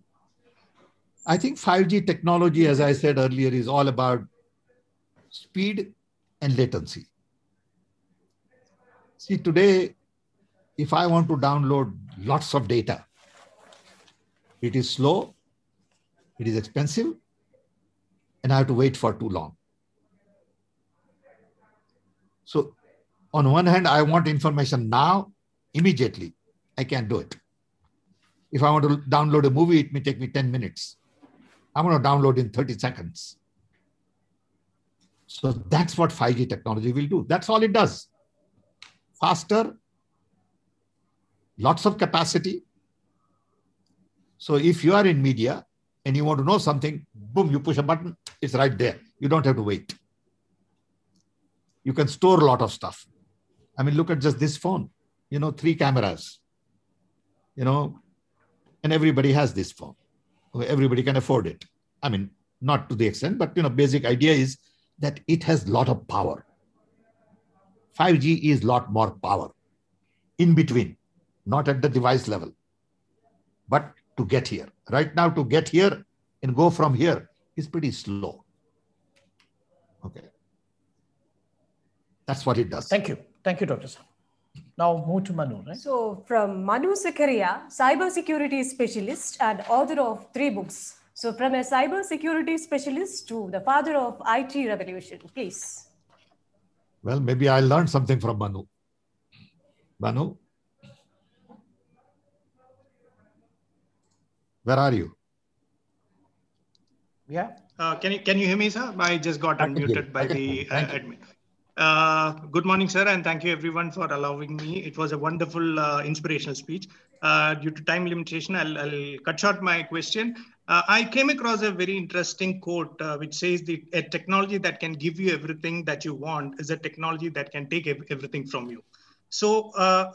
I think 5G technology, as I said earlier, is all about speed and latency. See, today, if I want to download lots of data, it is slow, it is expensive, and I have to wait for too long. So, on one hand, I want information now, immediately. I can't do it. If I want to download a movie, it may take me 10 minutes. I'm going to download in 30 seconds. So that's what 5G technology will do. That's all it does. Faster, lots of capacity. So if you are in media and you want to know something, boom, you push a button, it's right there. You don't have to wait. You can store a lot of stuff. I mean, look at just this phone, you know, three cameras, you know, and everybody has this phone. Everybody can afford it. I mean, not to the extent, but, you know, basic idea is that it has a lot of power. 5G is lot more power in between, not at the device level, but to get here. Right now, to get here and go from here is pretty slow. Okay. That's what it does. Thank you. Thank you, Dr. Sam. Now move to Manu, right? So from Manu Zakaria, cybersecurity specialist and author of three books. So from a cybersecurity specialist to the father of IT revolution, please. Well, maybe I learned something from Manu. Manu? Where are you? Yeah. Uh, can you can you hear me, sir? I just got unmuted by the uh, admin. Uh, good morning, sir, and thank you everyone for allowing me. It was a wonderful, uh, inspirational speech. Uh, due to time limitation, I'll, I'll, cut short my question. Uh, I came across a very interesting quote uh, which says that a technology that can give you everything that you want is a technology that can take everything from you. So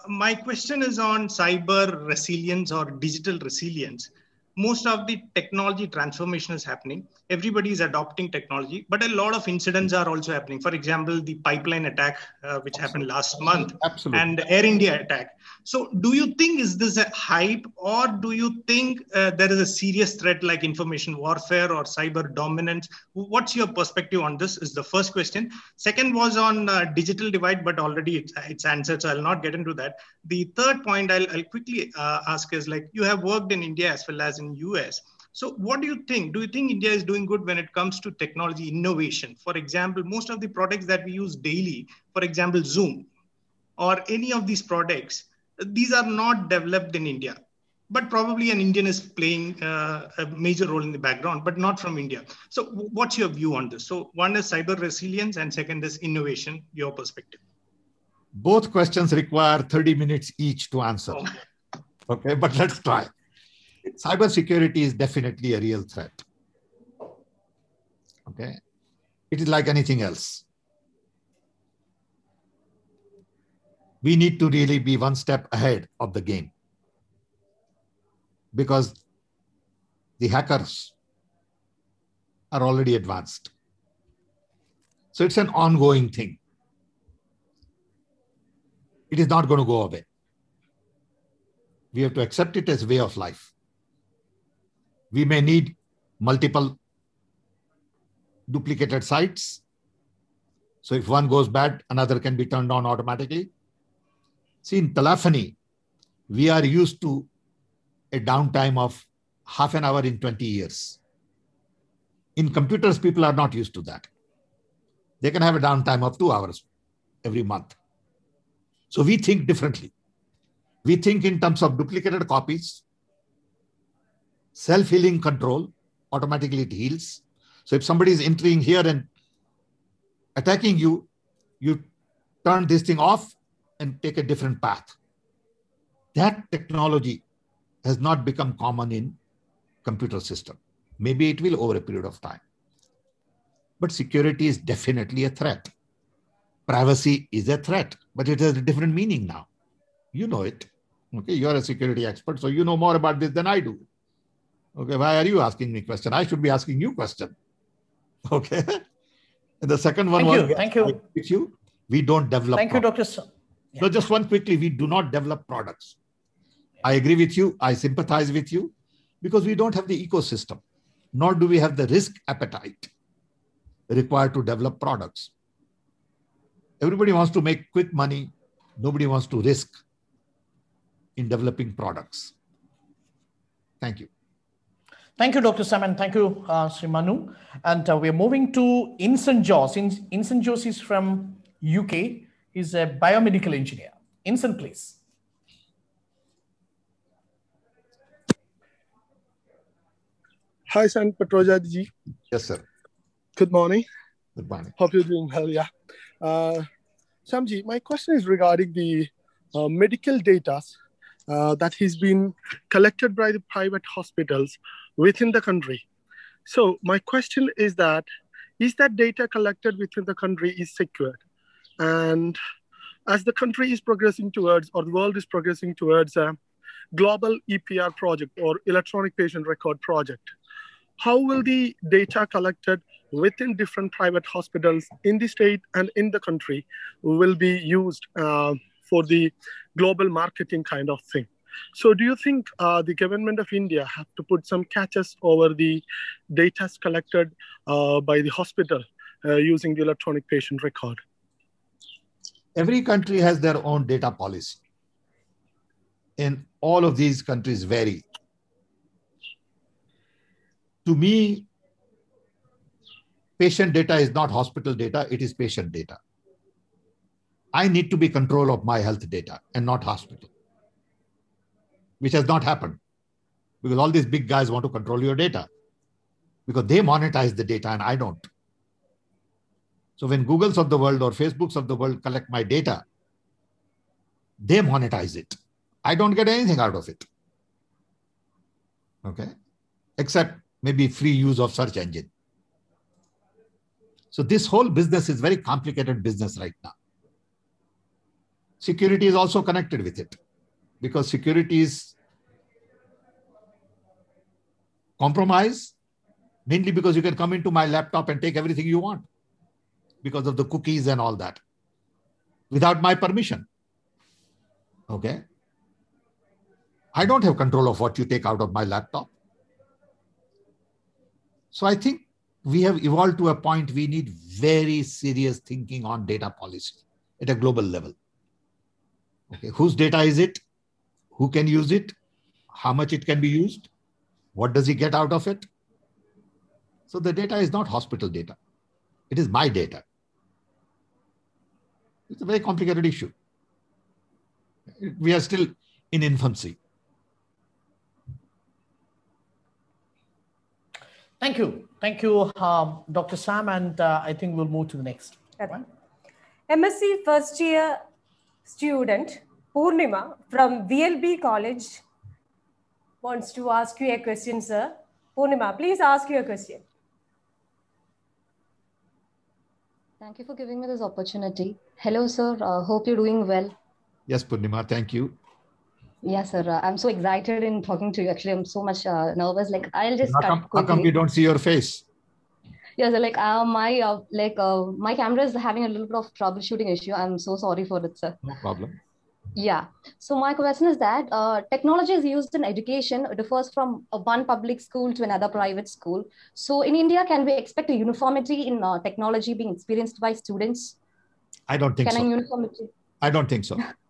my question is on cyber resilience or digital resilience most of the technology transformation is happening. Everybody is adopting technology, but a lot of incidents are also happening. For example, the pipeline attack, uh, which happened last month, Absolutely. and Air India attack. So, do you think is this a hype, or do you think uh, there is a serious threat like information warfare or cyber dominance? What's your perspective on this? Is the first question. Second was on uh, digital divide, but already it's, it's answered, so I'll not get into that. The third point I'll, I'll quickly uh, ask is like you have worked in India as well as in US. So what do you think? Do you think India is doing good when it comes to technology innovation? For example, most of the products that we use daily, for example, Zoom or any of these products, these are not developed in India. But probably an Indian is playing uh, a major role in the background, but not from India. So, what's your view on this? So, one is cyber resilience, and second is innovation. Your perspective. Both questions require 30 minutes each to answer. Oh. Okay, but let's try cybersecurity is definitely a real threat. Okay. It is like anything else. We need to really be one step ahead of the game because the hackers are already advanced. So it's an ongoing thing. It is not going to go away. We have to accept it as way of life we may need multiple duplicated sites. So if one goes bad, another can be turned on automatically. See, in telephony, we are used to a downtime of half an hour in 20 years. In computers, people are not used to that. They can have a downtime of two hours every month. So we think differently. We think in terms of duplicated copies, self-healing control, automatically it heals. So if somebody is entering here and attacking you, you turn this thing off and take a different path. That technology has not become common in computer system. Maybe it will over a period of time. But security is definitely a threat. Privacy is a threat, but it has a different meaning now. You know it. Okay, you're a security expert, so you know more about this than I do. Okay, why are you asking me question? I should be asking you question. Okay. And the second one Thank was you. Thank you. you. We don't develop. Thank you, products. So just one quickly, we do not develop products. I agree with you. I sympathize with you because we don't have the ecosystem, nor do we have the risk appetite required to develop products. Everybody wants to make quick money. Nobody wants to risk in developing products. Thank you. Thank you, Dr. Sam, and thank you, uh, Sri Manu. And uh, we're moving to Inson Joss. In, Joss is from UK. He's a biomedical engineer. Inson, please. Hi, Sam Pitroda ji. Yes, sir. Good morning. Good morning. Hope you're doing well. Yeah. Uh, Samji, my question is regarding the uh, medical data uh, that has been collected by the private hospitals within the country. So my question is that, is that data collected within the country is secured? And as the country is progressing towards, or the world is progressing towards a global EPR project or electronic patient record project, how will the data collected within different private hospitals in the state and in the country will be used uh, for the global marketing kind of thing. So, do you think uh, the government of India have to put some catches over the data collected uh, by the hospital uh, using the electronic patient record? Every country has their own data policy. And all of these countries vary. To me, patient data is not hospital data, it is patient data. I need to be control of my health data and not hospital, which has not happened because all these big guys want to control your data because they monetize the data and I don't. So when Googles of the world or Facebooks of the world collect my data, they monetize it. I don't get anything out of it. Okay. Except maybe free use of search engine. So this whole business is very complicated business right now. Security is also connected with it because security is compromise mainly because you can come into my laptop and take everything you want because of the cookies and all that without my permission. Okay. I don't have control of what you take out of my laptop. So I think we have evolved to a point we need very serious thinking on data policy at a global level. Okay, whose data is it? Who can use it? How much it can be used? What does he get out of it? So the data is not hospital data. It is my data. It's a very complicated issue. We are still in infancy. Thank you. Thank you, um, Dr. Sam. And uh, I think we'll move to the next. Right. MSc first year student Purnima from VLB College wants to ask you a question, sir. Purnima, please ask your question. Thank you for giving me this opportunity. Hello, sir. Uh, hope you're doing well. Yes, Purnima, thank you. Yes, sir. Uh, I'm so excited in talking to you. Actually, I'm so much uh, nervous. Like, I'll just how come, how come we don't see your face? Yes, yeah, so like uh, my uh, like uh, my camera is having a little bit of troubleshooting issue. I'm so sorry for it, sir. No problem. Yeah. So my question is that uh, technology is used in education differs from one public school to another private school. So in India, can we expect a uniformity in uh, technology being experienced by students? I don't think can so. uniformity? I don't think so.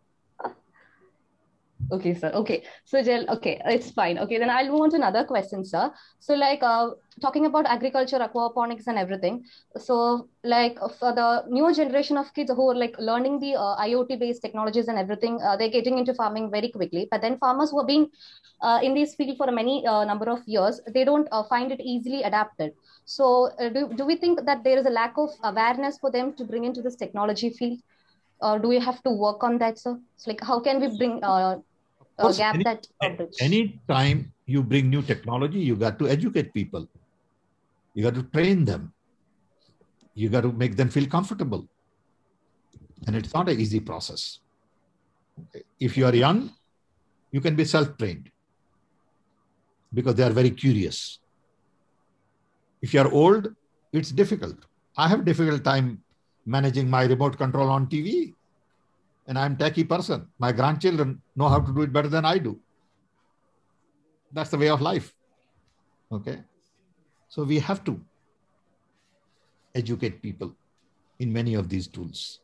okay sir. Okay. So Jill, okay it's fine. Okay then i'll move on to another question sir. So like uh, talking about agriculture aquaponics and everything so like for the new generation of kids who are like learning the uh, iot based technologies and everything uh, they're getting into farming very quickly. But then farmers who have been uh, in this field for many uh, number of years they don't uh, find it easily adapted. So do, do we think that there is a lack of awareness for them to bring into this technology field or do we have to work on that sir? So like how can we bring uh, uh, gap any, that any time you bring new technology you got to educate people. You got to train them. You got to make them feel comfortable. And it's not an easy process. If you are young you can be self-trained because they are very curious. If you are old it's difficult. I have difficult time managing my remote control on tv and I'm techie person. My grandchildren know how to do it better than I do. That's the way of life. Okay. So we have to educate people in many of these tools.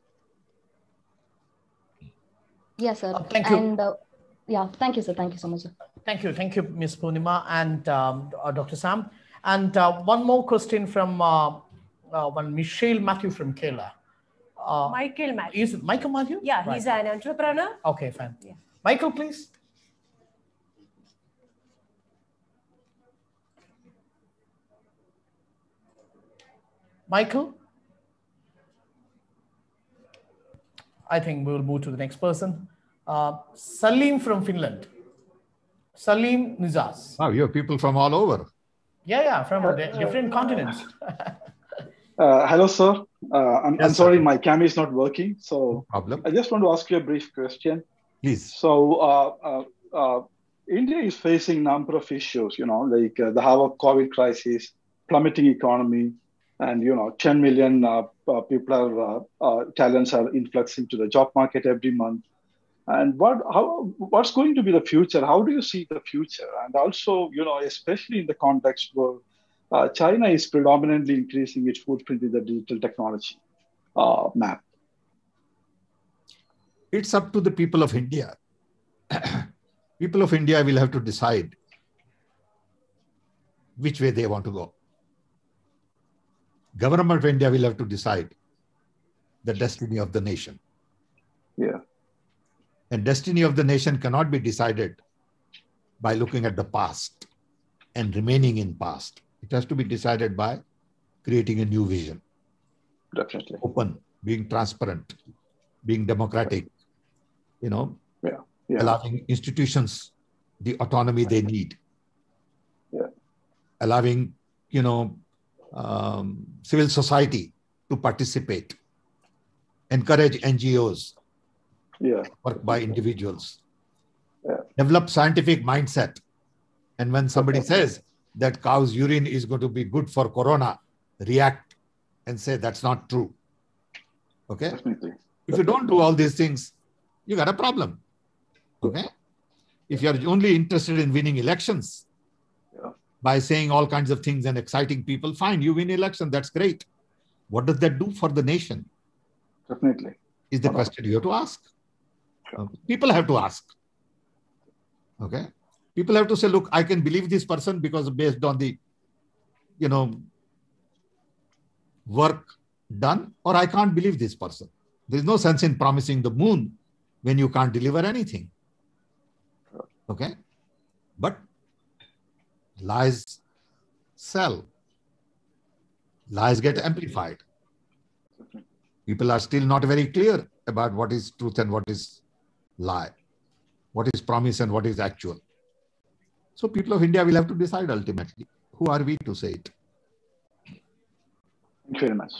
Yes, sir. Uh, thank you. And uh, yeah, thank you, sir. Thank you so much. Sir. Thank you. Thank you, Ms. Purnima and um, uh, Dr. Sam. And uh, one more question from uh, one Michelle Matthew from Kerala. Uh, Michael Matthew. Is Michael Matthew? Yeah, he's an entrepreneur. Okay, fine. Yeah. Michael, please. Michael? I think we will move to the next person. Uh, Salim from Finland. Salim Nizas. Wow, you have people from all over. Yeah, yeah, from di- different continents. Uh, hello, sir. Uh, I'm, Yes, I'm sorry, my camera is not working. So problem. I just want to ask you a brief question. Please. So uh, uh, uh, India is facing a number of issues. You know, like uh, the have a COVID crisis, plummeting economy, and you know 10 million people are uh, uh, talents are influxing to the job market every month and what how what's going to be the future how do you see the future and also you know especially in the context where uh, china is predominantly increasing its footprint in the digital technology uh, map it's up to the people of india people of india will have to decide which way they want to go government of India will have to decide the destiny of the nation. Yeah. And destiny of the nation cannot be decided by looking at the past and remaining in past. It has to be decided by creating a new vision. Definitely. Open, being transparent, being democratic, you know, yeah. Yeah. allowing institutions the autonomy they need. Yeah. Allowing, you know, um, civil society to participate, encourage NGOs, yeah. work by individuals, yeah. develop scientific mindset. And when somebody says that cow's urine is going to be good for corona, react and say that's not true. Okay? Definitely. If you don't do all these things, you got a problem. Okay? If you're only interested in winning elections, by saying all kinds of things and exciting people, fine, you win election, that's great. What does that do for the nation? Definitely. Is the question you have to ask. Sure. People have to ask. Okay. People have to say, look, I can believe this person because based on the, you know, work done, or I can't believe this person. There's no sense in promising the moon when you can't deliver anything. Okay. But lies sell. Lies get amplified. People are still not very clear about what is truth and what is lie, what is promise and what is actual. So people of India will have to decide ultimately. Who are we to say it? Thank you very much.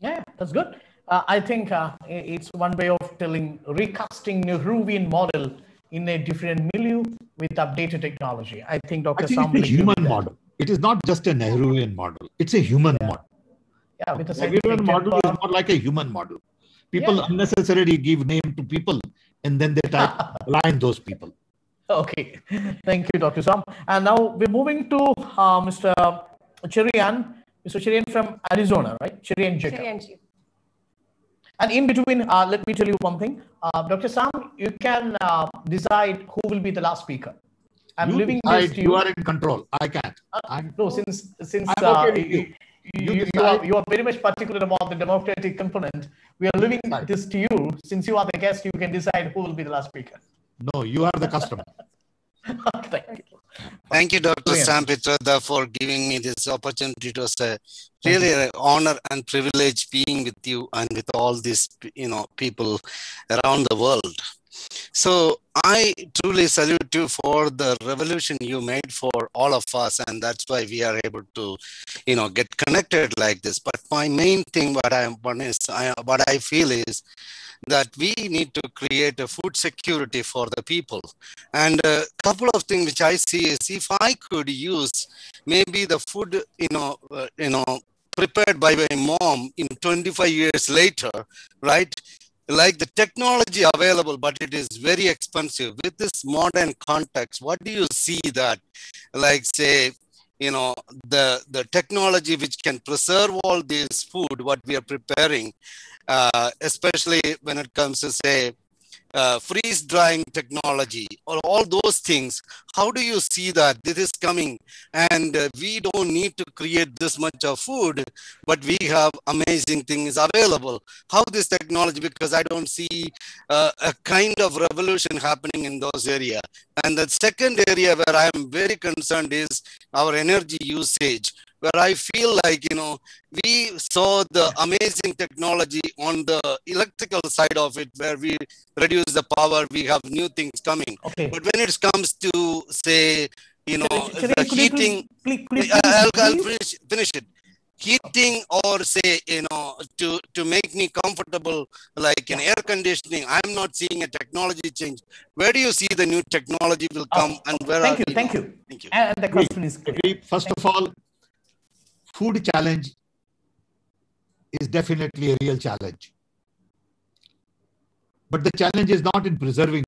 Yeah, that's good. Uh, I think uh, it's one way of telling recasting Nehruvian model in a different milieu with updated technology. I think Dr. I think Sam it's a human model. It is not just a Nehruvian model. It's a human yeah. model. Yeah, with a Nehruvian model is more like a human model. People Yeah. unnecessarily give name to people and then they try to blind those people. Okay, thank you, Dr. Sam. And now we're moving to uh, Mr. Cherian, Mr. Cherian from Arizona, right? Cherian Jacob. Cherianji. And in between, uh, let me tell you one thing. Uh, Dr. Sam, you can uh, decide who will be the last speaker. I'm you leaving decide, this to you you. are in control. I can't. I'm, no, since since I'm uh, okay with you, you. you, You you, you are you are very much particular about the democratic component. We are leaving this to you. Since you are the guest, you can decide who will be the last speaker. No, you are the customer. Thank you. Thank you, Dr. Brilliant. Sam Pitroda, for giving me this opportunity. It was a really an honor and privilege being with you and with all these, you know, people around the world. So I truly salute you for the revolution you made for all of us, and that's why we are able to, you know, get connected like this. But my main thing, what I I, what I feel is that we need to create a food security for the people. And a couple of things which I see is if I could use maybe the food, you know, uh, you know, prepared by my mom in 25 years later, right? Like the technology available, but it is very expensive. With this modern context, what do you see that, like say, you know, the the technology which can preserve all this food, what we are preparing, uh, especially when it comes to say uh, freeze drying technology or all those things how do you see that this is coming? And uh, we don't need to create this much of food but we have amazing things available. How this technology because i don't see uh, a kind of revolution happening in those area. And the second area where i am very concerned is our energy usage where I feel like, you know, we saw the amazing technology on the electrical side of it, where we reduce the power, we have new things coming. Okay. But when it comes to, say, you know, Cheri, the could you please- heating, please- could you I- I'll, I'll finish, finish it. Heating or say, you know, to, to make me comfortable, like in air conditioning, I'm not seeing a technology change. Where do you see the new technology will uh, come and where Oh, Thank are you, we thank now? you. Thank you. And the question is clear. Agree. First of all, food challenge is definitely a real challenge. But the challenge is not in preserving,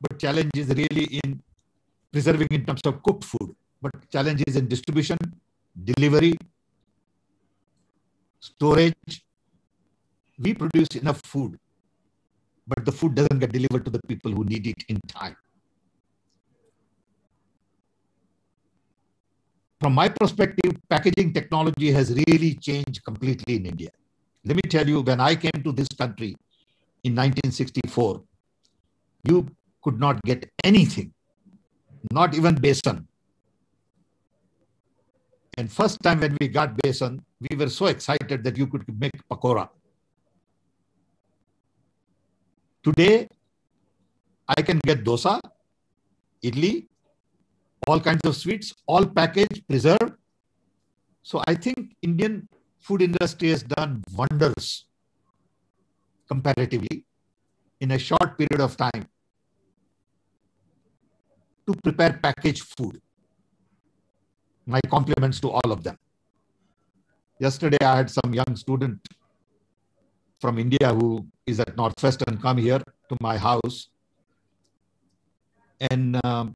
but challenge is really in preserving in terms of cooked food. But challenge is in distribution, delivery, storage. We produce enough food, but the food doesn't get delivered to the people who need it in time. From my perspective, packaging technology has really changed completely in India. Let me tell you, when I came to this country in 1964, you could not get anything, not even besan. And first time when we got besan, we were so excited that you could make pakora. Today, I can get dosa, idli, all kinds of sweets, all packaged, preserved. So I think Indian food industry has done wonders comparatively in a short period of time to prepare packaged food. My compliments to all of them. Yesterday, I had some young student from India who is at Northwestern come here to my house. And um,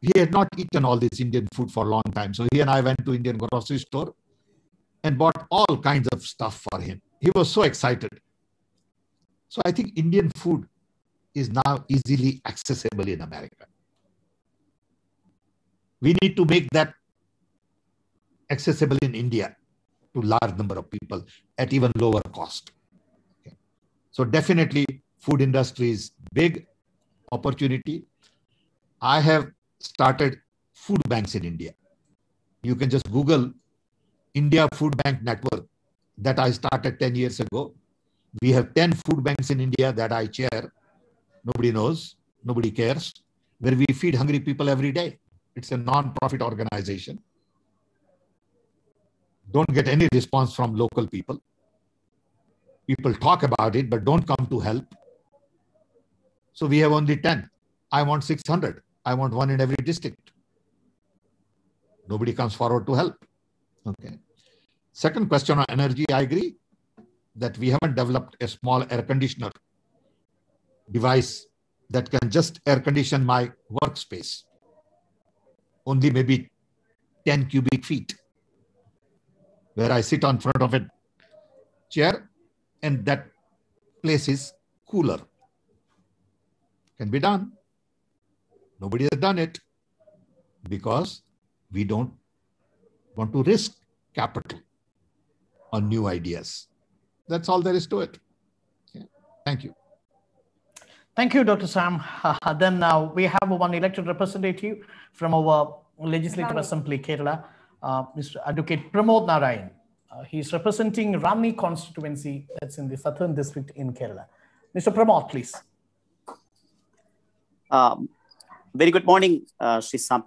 he had not eaten all this Indian food for a long time. So he and I went to Indian grocery store and bought all kinds of stuff for him. He was so excited. So I think Indian food is now easily accessible in America. We need to make that accessible in India to large number of people at even lower cost. Okay. So definitely food industry is big opportunity. I have started food banks in India. You can just Google India Food Bank Network that I started 10 years ago. We have 10 food banks in India that I chair. Nobody knows, nobody cares, where we feed hungry people every day. It's a non-profit organization. Don't get any response from local people. People talk about it, but don't come to help. So we have only 10. I want 600. I want one in every district. Nobody comes forward to help. Okay. Second question on energy, I agree that we haven't developed a small air conditioner device that can just air condition my workspace. Only maybe 10 cubic feet, where I sit on front of a chair and that place is cooler. Can be done. Nobody has done it because we don't want to risk capital on new ideas. That's all there is to it. Yeah. Thank you. Thank you, Dr. Sam. Uh, then uh, we have one elected representative from our Legislative Assembly, Kerala, uh, Mr. Advocate Pramod Narayan. Uh, he's representing Ranni constituency that's in the southern district in Kerala. Mr. Pramod, please. Um, very good morning, uh, Sri Sam.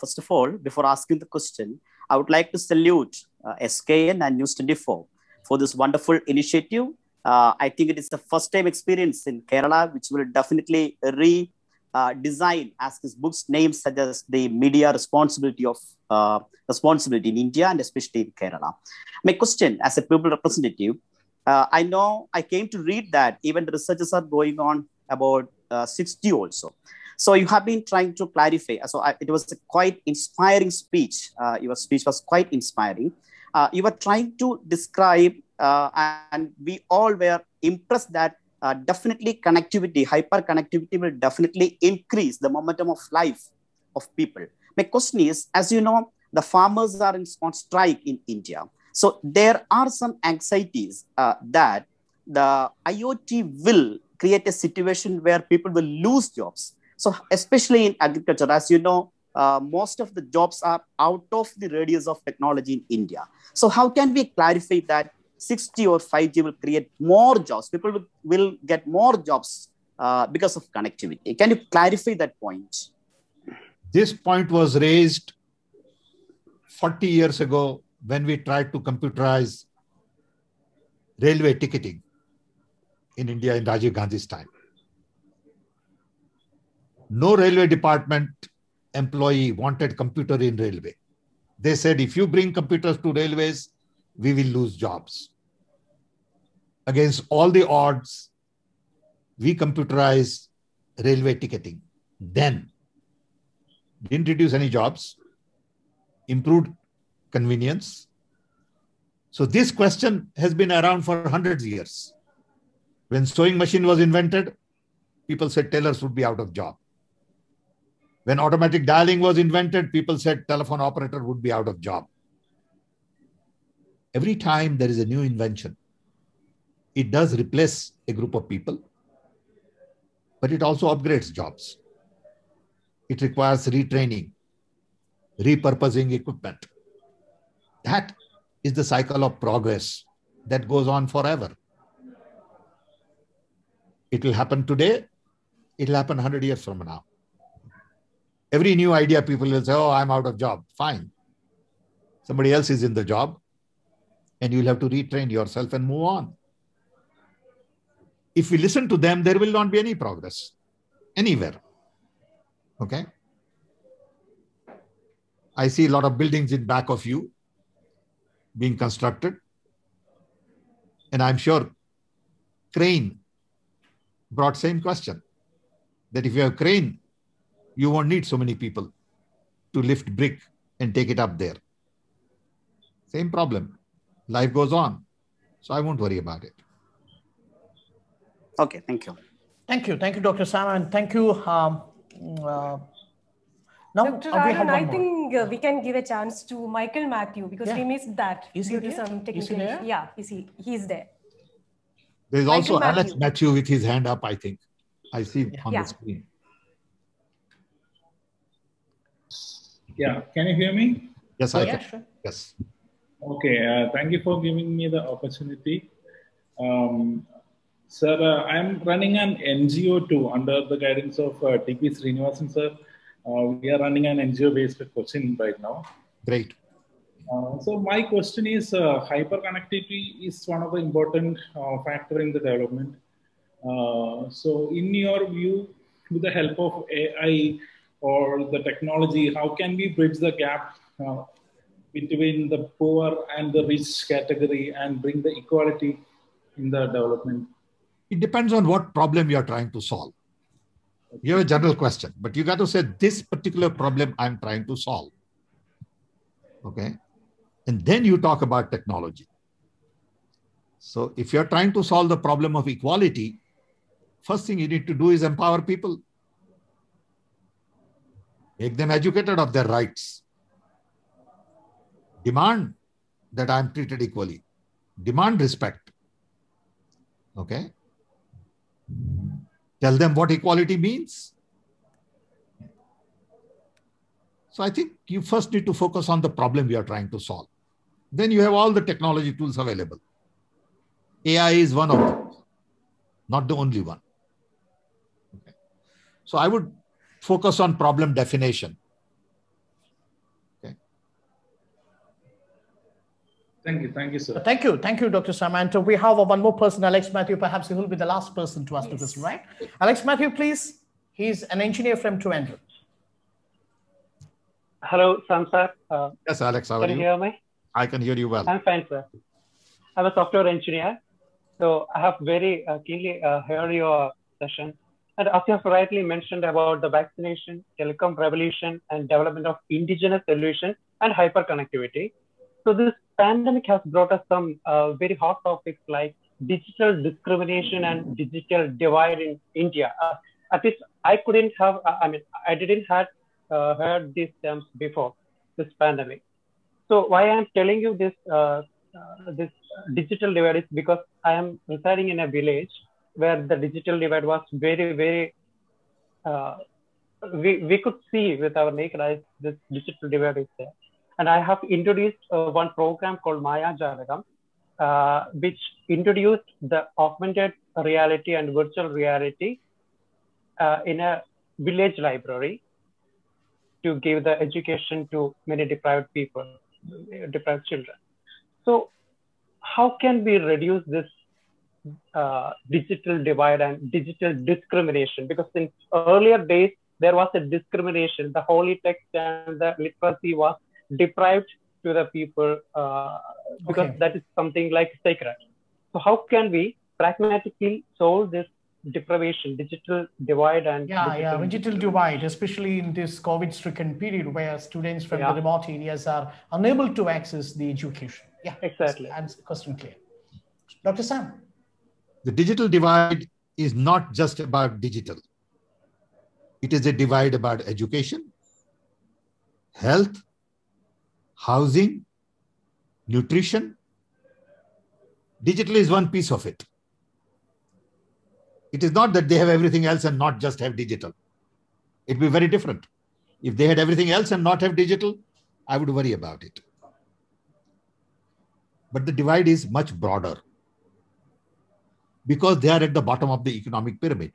First of all, before asking the question, I would like to salute uh, SKN and News 24 for this wonderful initiative. Uh, I think it is the first time experience in Kerala, which will definitely redesign, uh, as his book's name suggests, the media responsibility of uh, responsibility in India and especially in Kerala. My question, as a people representative, uh, I know I came to read that even the researches are going on about 6G also. So you have been trying to clarify. So I, it was a quite inspiring speech. Uh, your speech was quite inspiring. Uh, you were trying to describe, uh, and we all were impressed that uh, definitely connectivity, hyper connectivity will definitely increase the momentum of life of people. My question is, as you know, the farmers are in, on strike in India. So there are some anxieties uh, that the IoT will create a situation where people will lose jobs so especially in agriculture, as you know, uh, most of the jobs are out of the radius of technology in India. So how can we clarify that 6G or 5G will create more jobs? People will, will get more jobs uh, because of connectivity. Can you clarify that point? This point was raised 40 years ago when we tried to computerize railway ticketing in India in Rajiv Gandhi's time no railway department employee wanted computer in railway. They said, if you bring computers to railways, we will lose jobs. against all the odds, we computerized railway ticketing. Then, didn't reduce any jobs, improved convenience. So this question has been around for hundreds of years. When sewing machine was invented, people said tailors would be out of job. When automatic dialing was invented, people said telephone operator would be out of job. Every time there is a new invention, it does replace a group of people, but it also upgrades jobs. It requires retraining, repurposing equipment. That is the cycle of progress that goes on forever. It will happen today, it will happen 100 years from now. Every new idea, people will say, Oh, I'm out of job. Fine. Somebody else is in the job, and you'll have to retrain yourself and move on. If we listen to them, there will not be any progress anywhere. Okay. I see a lot of buildings in back of you being constructed. And I'm sure crane brought same question that if you have crane, you won't need so many people to lift brick and take it up there. Same problem. Life goes on. So I won't worry about it. Okay, thank you. Thank you. Thank you, Dr. Sam, and thank you. Um, uh, now, Dr. uh, Arun, I more. think uh, we can give a chance to Michael Matthew because Yeah. we missed that Is he due to there? some Is he technical. there? Yeah, is he? He's there. There's Michael also Alex Matthew. Matthew with his hand up, I think. I see on Yeah. the screen. Yeah, can you hear me? Yes, I yeah, can. sure. Yes. Okay, uh, thank you for giving me the opportunity. Um, sir, uh, I'm running an NGO too under the guidance of uh, TP Srinivasan sir. Uh, we are running an NGO based at Cochin right now. Great. Uh, so my question is, uh, hyperconnectivity is one of the important uh, factor in the development. Uh, so in your view, with the help of AI or the technology, how can we bridge the gap uh, between the poor and the rich category and bring the equality in the development? It depends on what problem you're trying to solve. You have a general question, but you got to say this particular problem I'm trying to solve. Okay. And then you talk about technology. So if you're trying to solve the problem of equality, first thing you need to do is empower people. Make them educated of their rights. Demand that I'm treated equally. Demand respect. Okay. Tell them what equality means. So I think you first need to focus on the problem you are trying to solve. Then you have all the technology tools available. AI is one of them, not the only one. Okay. So I would focus on problem definition. Thank you, thank you, sir. Thank you. Thank you, Dr. Samantha. We have one more person, Alex Matthew. Perhaps he will be the last person to ask the question, right? Alex Matthew, please. He's an engineer from Trivandrum. Hello, Sam sir. Uh, Yes, Alex, how are can you you? hear me? I can hear you well. I'm fine, sir. I'm a software engineer, so I have very uh, keenly uh, heard your session. And as you have rightly mentioned about the vaccination, telecom revolution, and development of indigenous solution and hyperconnectivity. So this pandemic has brought us some uh, very hot topics like digital discrimination and digital divide in India. Uh, at least I couldn't have, uh, I mean, I didn't had uh, heard these terms before this pandemic. So why I'm telling you this uh, uh, this digital divide is because I am residing in a village where the digital divide was very very uh, we we could see with our naked eyes this digital divide is there, and I have introduced uh, one program called Maya Jalagam, uh, which introduced the augmented reality and virtual reality uh, in a village library to give the education to many deprived people, deprived children. So, how can we reduce this uh, digital divide and digital discrimination? Because in earlier days, there was a discrimination. The holy text and the literacy was deprived to the people uh, because Okay. that is something like sacred. So how can we pragmatically solve this deprivation, digital divide, and yeah, digital yeah, digital divide, especially in this COVID-stricken period where students from Yeah. the remote areas are unable to access the education. Yeah, exactly. Answer question clear. Dr. Sam. The digital divide is not just about digital. It is a divide about education, health, housing, nutrition. Digital is one piece of it. It is not that they have everything else and not just have digital. It'd be very different. If they had everything else and not have digital, I would worry about it. But the divide is much broader because they are at the bottom of the economic pyramid.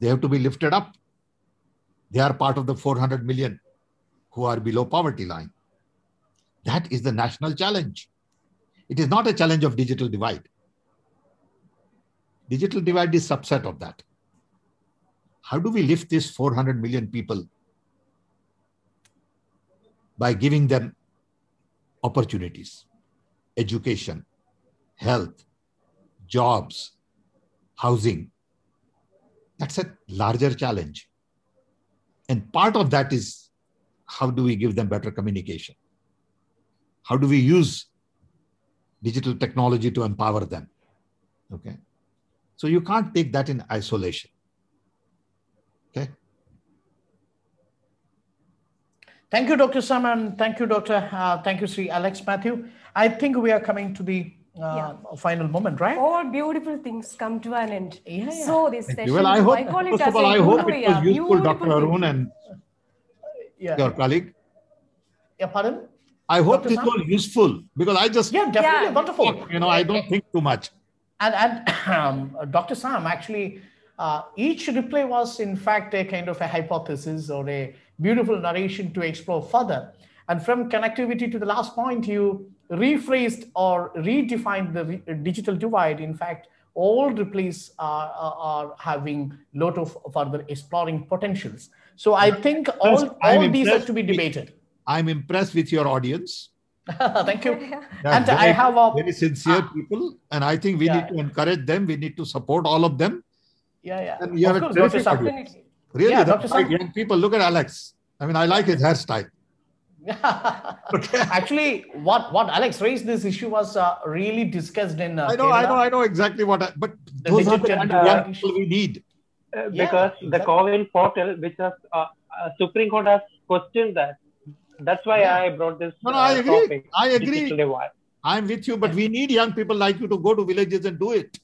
They have to be lifted up. They are part of the 400 million who are below poverty line. That is the national challenge. It is not a challenge of digital divide. Digital divide is subset of that. How do we lift these 400 million people by giving them opportunities, education, health, jobs, housing? That's a larger challenge. And part of that is how do we give them better communication? How do we use digital technology to empower them? Okay. So you can't take that in isolation. Okay. Thank you, Dr. Sam, and thank you, Dr. Uh, thank you, Sri Alex Matthew. I think we are coming to the uh, final moment, right? All beautiful things come to an end. yeah. So this Thank session. Well, I hope, call it first as of all, a I hope guru, it was useful, Dr. Arun thing. and Yeah. your colleague. Yeah, pardon? I hope Dr. this was useful because I just, Yeah, definitely Yeah. wonderful. you know, I don't think too much. And, and um, Dr. Sam, actually, uh, each replay was in fact a kind of a hypothesis or a beautiful narration to explore further. And from connectivity to the last point, you rephrased or redefined the re- digital divide. In fact, all replays are, are, are having lot of further exploring potentials. So I think all, I'm all these are to be with- debated. I'm impressed with your audience. Thank you. They're And I have a very sincere ah. people, and I think we Yeah. need to encourage them. We need to support all of them. yeah, yeah. And you have Of a course, terrific Dr. Audience. Really, Yeah, Dr. young people. Look at Alex. I mean, I like his hairstyle. Actually, what, what Alex raised this issue was uh, really discussed in. Uh, I know, I know, I know exactly what. I, but The those are the digital kind of young people we need. Uh, Yeah, because the exactly. CoWIN portal, which has uh, uh, Supreme Court has questioned that. That's why Yeah. I brought this No, no, uh, I agree. topic. I agree. I'm with you, but we need young people like you to go to villages and do it.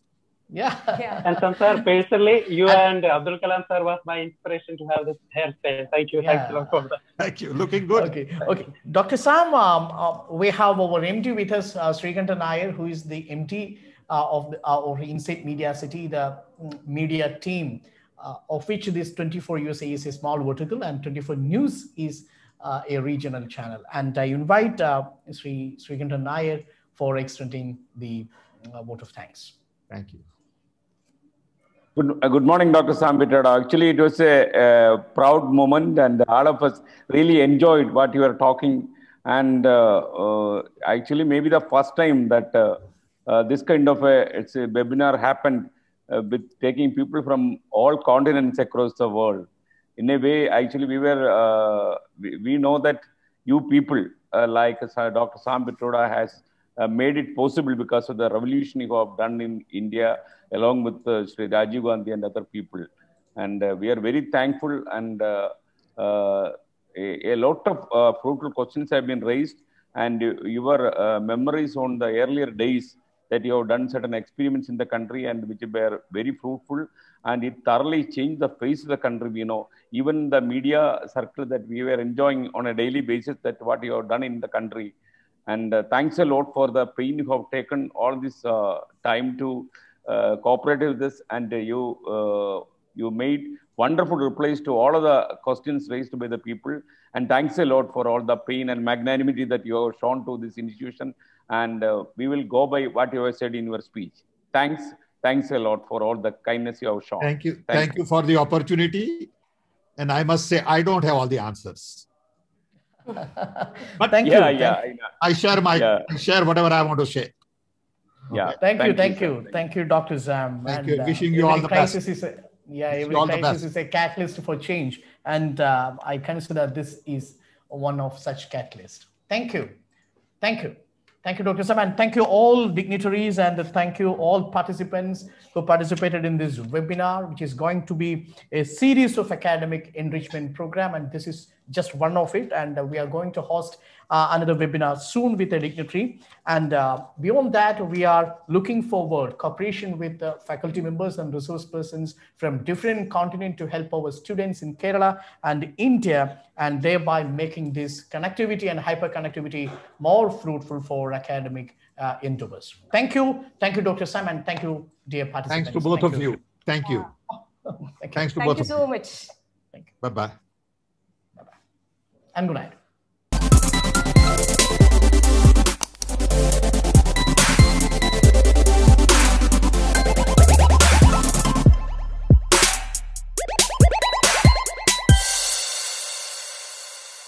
Yeah. Yeah. And Sansar, personally, you and Abdul Kalam sir was my inspiration to have this hairstyle. Thank you. Thanks a Yeah. lot for that. Thank you. Looking good. Okay, okay. Dr. Sam, um, uh, we have our MD with us, uh, Sreekandan Nair, who is the MD uh, of the, uh, of Insight Media City, the mm, media team, uh, of which this 24 USA is a small vertical and 24 News is uh, a regional channel. And I invite uh, Sri Sreekandan Nair for extending the uh, vote of thanks. Thank you. Good, uh, good morning, Dr. Sam Pitroda. Actually, it was a, proud moment, and all of us really enjoyed what you were talking. And uh, uh, actually, maybe the first time that uh, uh, this kind of a, it's a webinar happened with taking people from all continents across the world. In a way, actually, we were we, we know that you people like Dr. Sam Pitroda has made it possible because of the revolution you have done in India along with uh, Sri Rajiv Gandhi and other people. And uh, we are very thankful and uh, a, a lot of uh, fruitful questions have been raised. And your uh, memories on the earlier days that you have done certain experiments in the country and which were very fruitful. And it thoroughly changed the face of the country you know. Even the media circle that we were enjoying on a daily basis that what you have done in the country. And uh, thanks a lot for the pain you have taken all this time to uh, cooperate with this and uh, you uh, you made wonderful replies to all of the questions raised by the people and thanks a lot for all the pain and magnanimity that you have shown to this institution and uh, we will go by what you have said in your speech thanks thanks a lot for all the kindness you have shown Thank you. Thank, you for the opportunity. And I must say, I don't have all the answers. But Thank yeah you. yeah Thank- I know. I share my Yeah. I share whatever I want to share. Yeah. Thank, you, Thank thank you, you, sir. thank you, Dr. Sam. Thank And, you. uh, Wishing you all every the best. Is a, yeah, Wish you every all crisis is a catalyst for change, and uh, I consider this is one of such catalysts. Thank you, thank you, thank you, Dr. Sam, and thank you all dignitaries, and thank you all participants who participated in this webinar, which is going to be a series of academic enrichment program, and this is just one of it, and uh, we are going to host uh, another webinar soon with a dignitary. And uh, beyond that, we are looking forward cooperation with uh, faculty members and resource persons from different continent to help our students in Kerala and India, and thereby making this connectivity and hyperconnectivity more fruitful for academic uh, endeavors. Thank you. Thank you, Dr. Sam, and thank you, dear participants. Thanks to both Thank of you. Thank you. Thank you. Thanks to Thank both you of so much. Bye bye. And good night.